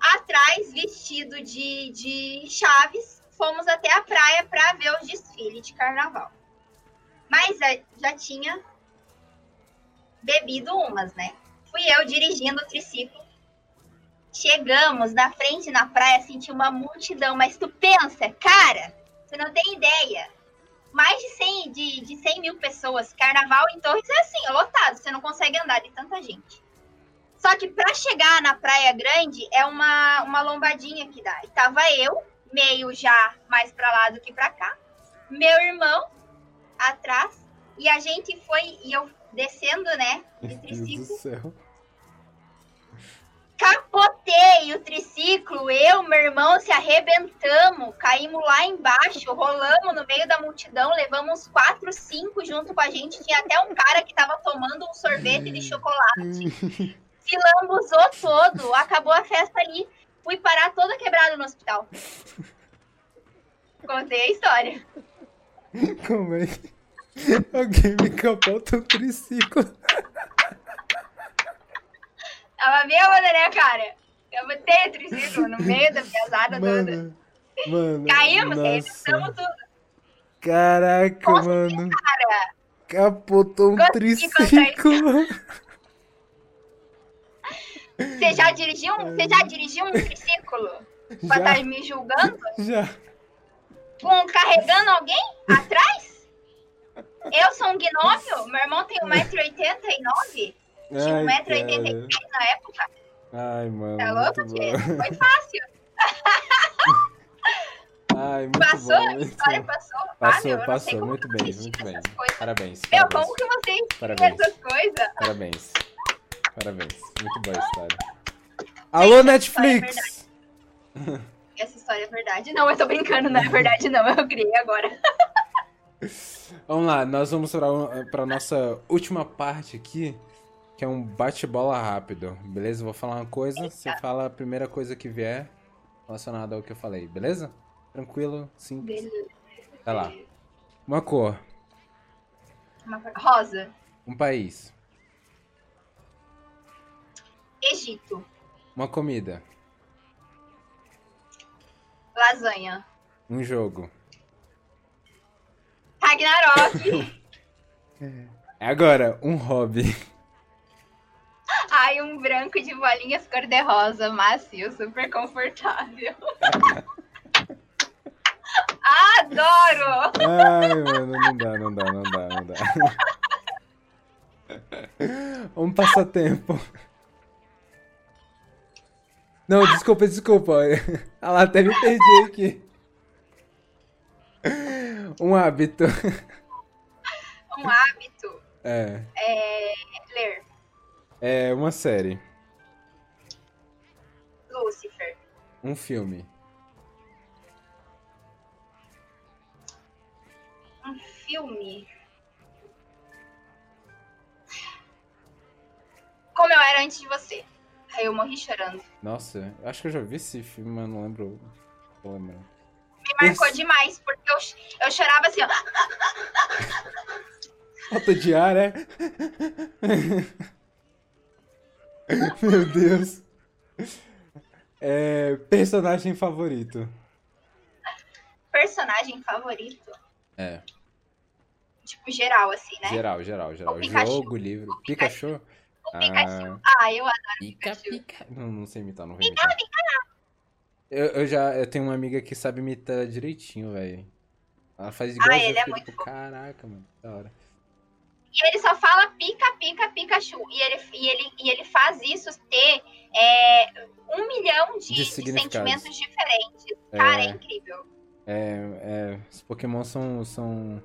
atrás vestido de, de Chaves. Fomos até a praia pra ver os desfiles de carnaval. Mas é, já tinha bebido umas, né? Fui eu dirigindo o triciclo. Chegamos na frente na praia, senti uma multidão, mas tu pensa, cara, você não tem ideia. Mais de 100, de, de 100 mil pessoas. Carnaval em Torres é assim, é lotado, você não consegue andar de tanta gente. Só que pra chegar na Praia Grande é uma, uma lombadinha que dá. E tava eu, meio já mais pra lá do que pra cá. Meu irmão atrás. E a gente foi, e eu descendo, né? De triciclo. Capotei o triciclo, eu, meu irmão, se arrebentamos, caímos lá embaixo, rolamos no meio da multidão, levamos quatro, cinco junto com a gente. Tinha até um cara que tava tomando um sorvete de chocolate. <laughs> Se lambuzou todo, acabou a festa ali. Fui parar toda quebrada no hospital. Contei a história. Como é que <laughs> alguém me capota um triciclo? <laughs> Tava bêbada, né, cara? Eu botei o triciclo no meio da pesada toda. Mano, mano. Caímos, arrebentamos tudo. Caraca, Nossa, mano. Cara, Capotou um Consegui triciclo. <laughs> você já dirigiu um, você já dirigiu um triciclo? Pra Já, estar me julgando? já. Com, carregando alguém atrás? Eu sou um gnômio, meu irmão tem 1,89m. Tinha Ai, 1,83m na época. Ai, mano. Tá louco, tio? Foi fácil. <laughs> Ai, muito Passou, bom. a muito história passou. Ah, Passou, passou. Muito bem, muito bem. coisas. Parabéns. Meu, Parabéns. como que vocês Parabéns. essas coisas? Parabéns. Parabéns. Muito boa a história. Alô, Netflix! Essa história é verdade. Não, eu tô brincando, não é verdade, não. Eu criei agora. <laughs> Vamos lá, nós vamos para para nossa última parte aqui, que é um bate-bola rápido, beleza? Vou falar uma coisa, você fala a primeira coisa que vier relacionada ao que eu falei, beleza? Tranquilo, simples. Beleza. Vai lá. Uma cor. Uma cor- Rosa. Um país. Egito. Uma comida. Lasanha. Um jogo. Ragnarok. <laughs> Agora, um hobby. Ai, um branco de bolinhas cor-de-rosa, macio, super confortável. <laughs> Adoro! Ai, mano, não dá, não dá, não dá, não dá. Um passatempo. Não, desculpa, desculpa. Lá, até me perdi aqui. Um hábito. Um hábito É. é ler. É uma série. Lucifer. Um filme. Um filme. Como eu era antes de você. Aí eu morri chorando. Nossa, eu acho que eu já vi esse filme, mas não lembro. Não lembro. Me marcou Esse- demais, porque eu, eu chorava assim, ó. Falta de ar, é? <laughs> <laughs> Meu Deus. É, personagem favorito. Personagem favorito. É, Tipo, geral, assim, né? geral, geral, geral. O. Jogo, livro. Pikachu? O Pikachu. Ah, Ah, eu adoro pica, Pikachu. pica. Não, não sei imitar, não vou imitar. Eu, eu já eu tenho uma amiga que sabe imitar direitinho, velho. Ela faz igual Ah, ele é muito. Caraca, mano, da hora. E ele só fala pica, pica, Pikachu. E ele, e ele, e ele faz isso ter é, um milhão de, De de sentimentos diferentes. Cara, é, É. incrível. É, é, os Pokémon são, são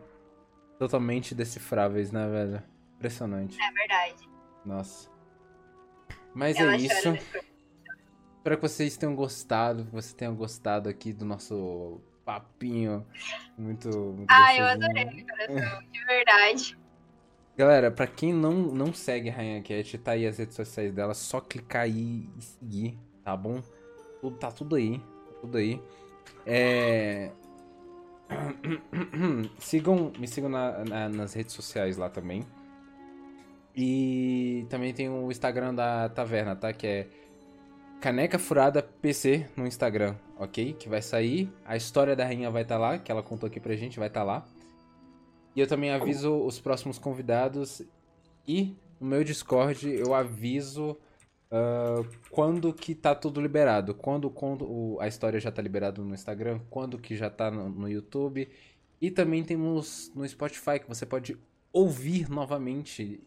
totalmente decifráveis, né, velho? Impressionante. É verdade. Nossa. Mas Ela é isso. Espero que vocês tenham gostado, que vocês tenham gostado aqui do nosso papinho. Muito, muito Ah, eu gostosinho. adorei, coração. De verdade. Galera, pra quem não, não segue a Rainha Cat, tá aí as redes sociais dela, só clicar aí e seguir, tá bom? Tudo, tá tudo aí, tá tudo aí. É... <coughs> sigam, me sigam na- na- nas redes sociais lá também. E também tem o Instagram da taverna, tá? Que é Caneca Furada PC no Instagram, ok? Que vai sair. A história da rainha vai estar lá, que ela contou aqui pra gente, vai estar lá. E eu também aviso os próximos convidados. E no meu Discord eu aviso ah, quando que tá tudo liberado. Quando, quando a história já tá liberada no Instagram, quando que já tá no, no YouTube. E também temos no Spotify que você pode ouvir novamente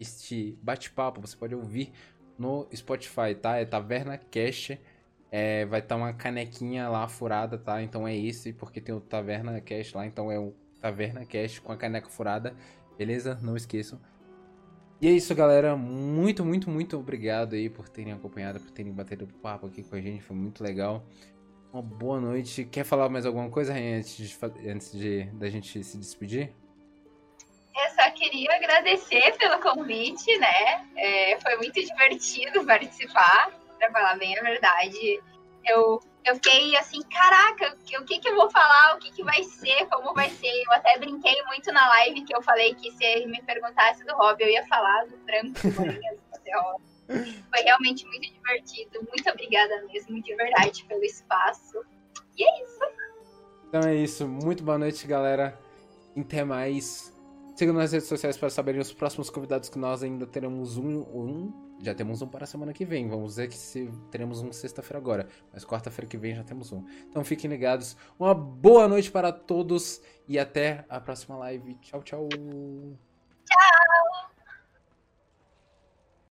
este bate-papo. Você pode ouvir no Spotify, tá? É Taverna Cash. É, vai estar uma canequinha lá furada, tá? Então é esse, porque tem o Taverna Cash lá. Então é o Taverna Cash com a caneca furada. Beleza? Não esqueçam. E é isso, galera. Muito, muito, muito obrigado aí por terem acompanhado, por terem batido papo aqui com a gente. Foi muito legal. Uma boa noite. Quer falar mais alguma coisa, Rainha, antes de, antes de da gente se despedir? Eu só queria agradecer pelo convite, né? É, foi muito divertido participar, pra falar bem a verdade. Eu, eu fiquei assim, caraca, o que, que eu vou falar? O que, que vai ser? Como vai ser? Eu até brinquei muito na live que eu falei que se me perguntasse do hobby, eu ia falar do <laughs> bolinhas cor-de-rosa. Foi realmente muito divertido. Muito obrigada mesmo, de verdade, pelo espaço. E é isso. Então é isso. Muito boa noite, galera. Até mais. Sigam nas redes sociais para saberem os próximos convidados que nós ainda teremos um. um já temos um para a semana que vem. Vamos dizer que se, teremos um sexta-feira agora. Mas quarta-feira que vem já temos um. Então fiquem ligados. Uma boa noite para todos e até a próxima live. Tchau, tchau. Tchau!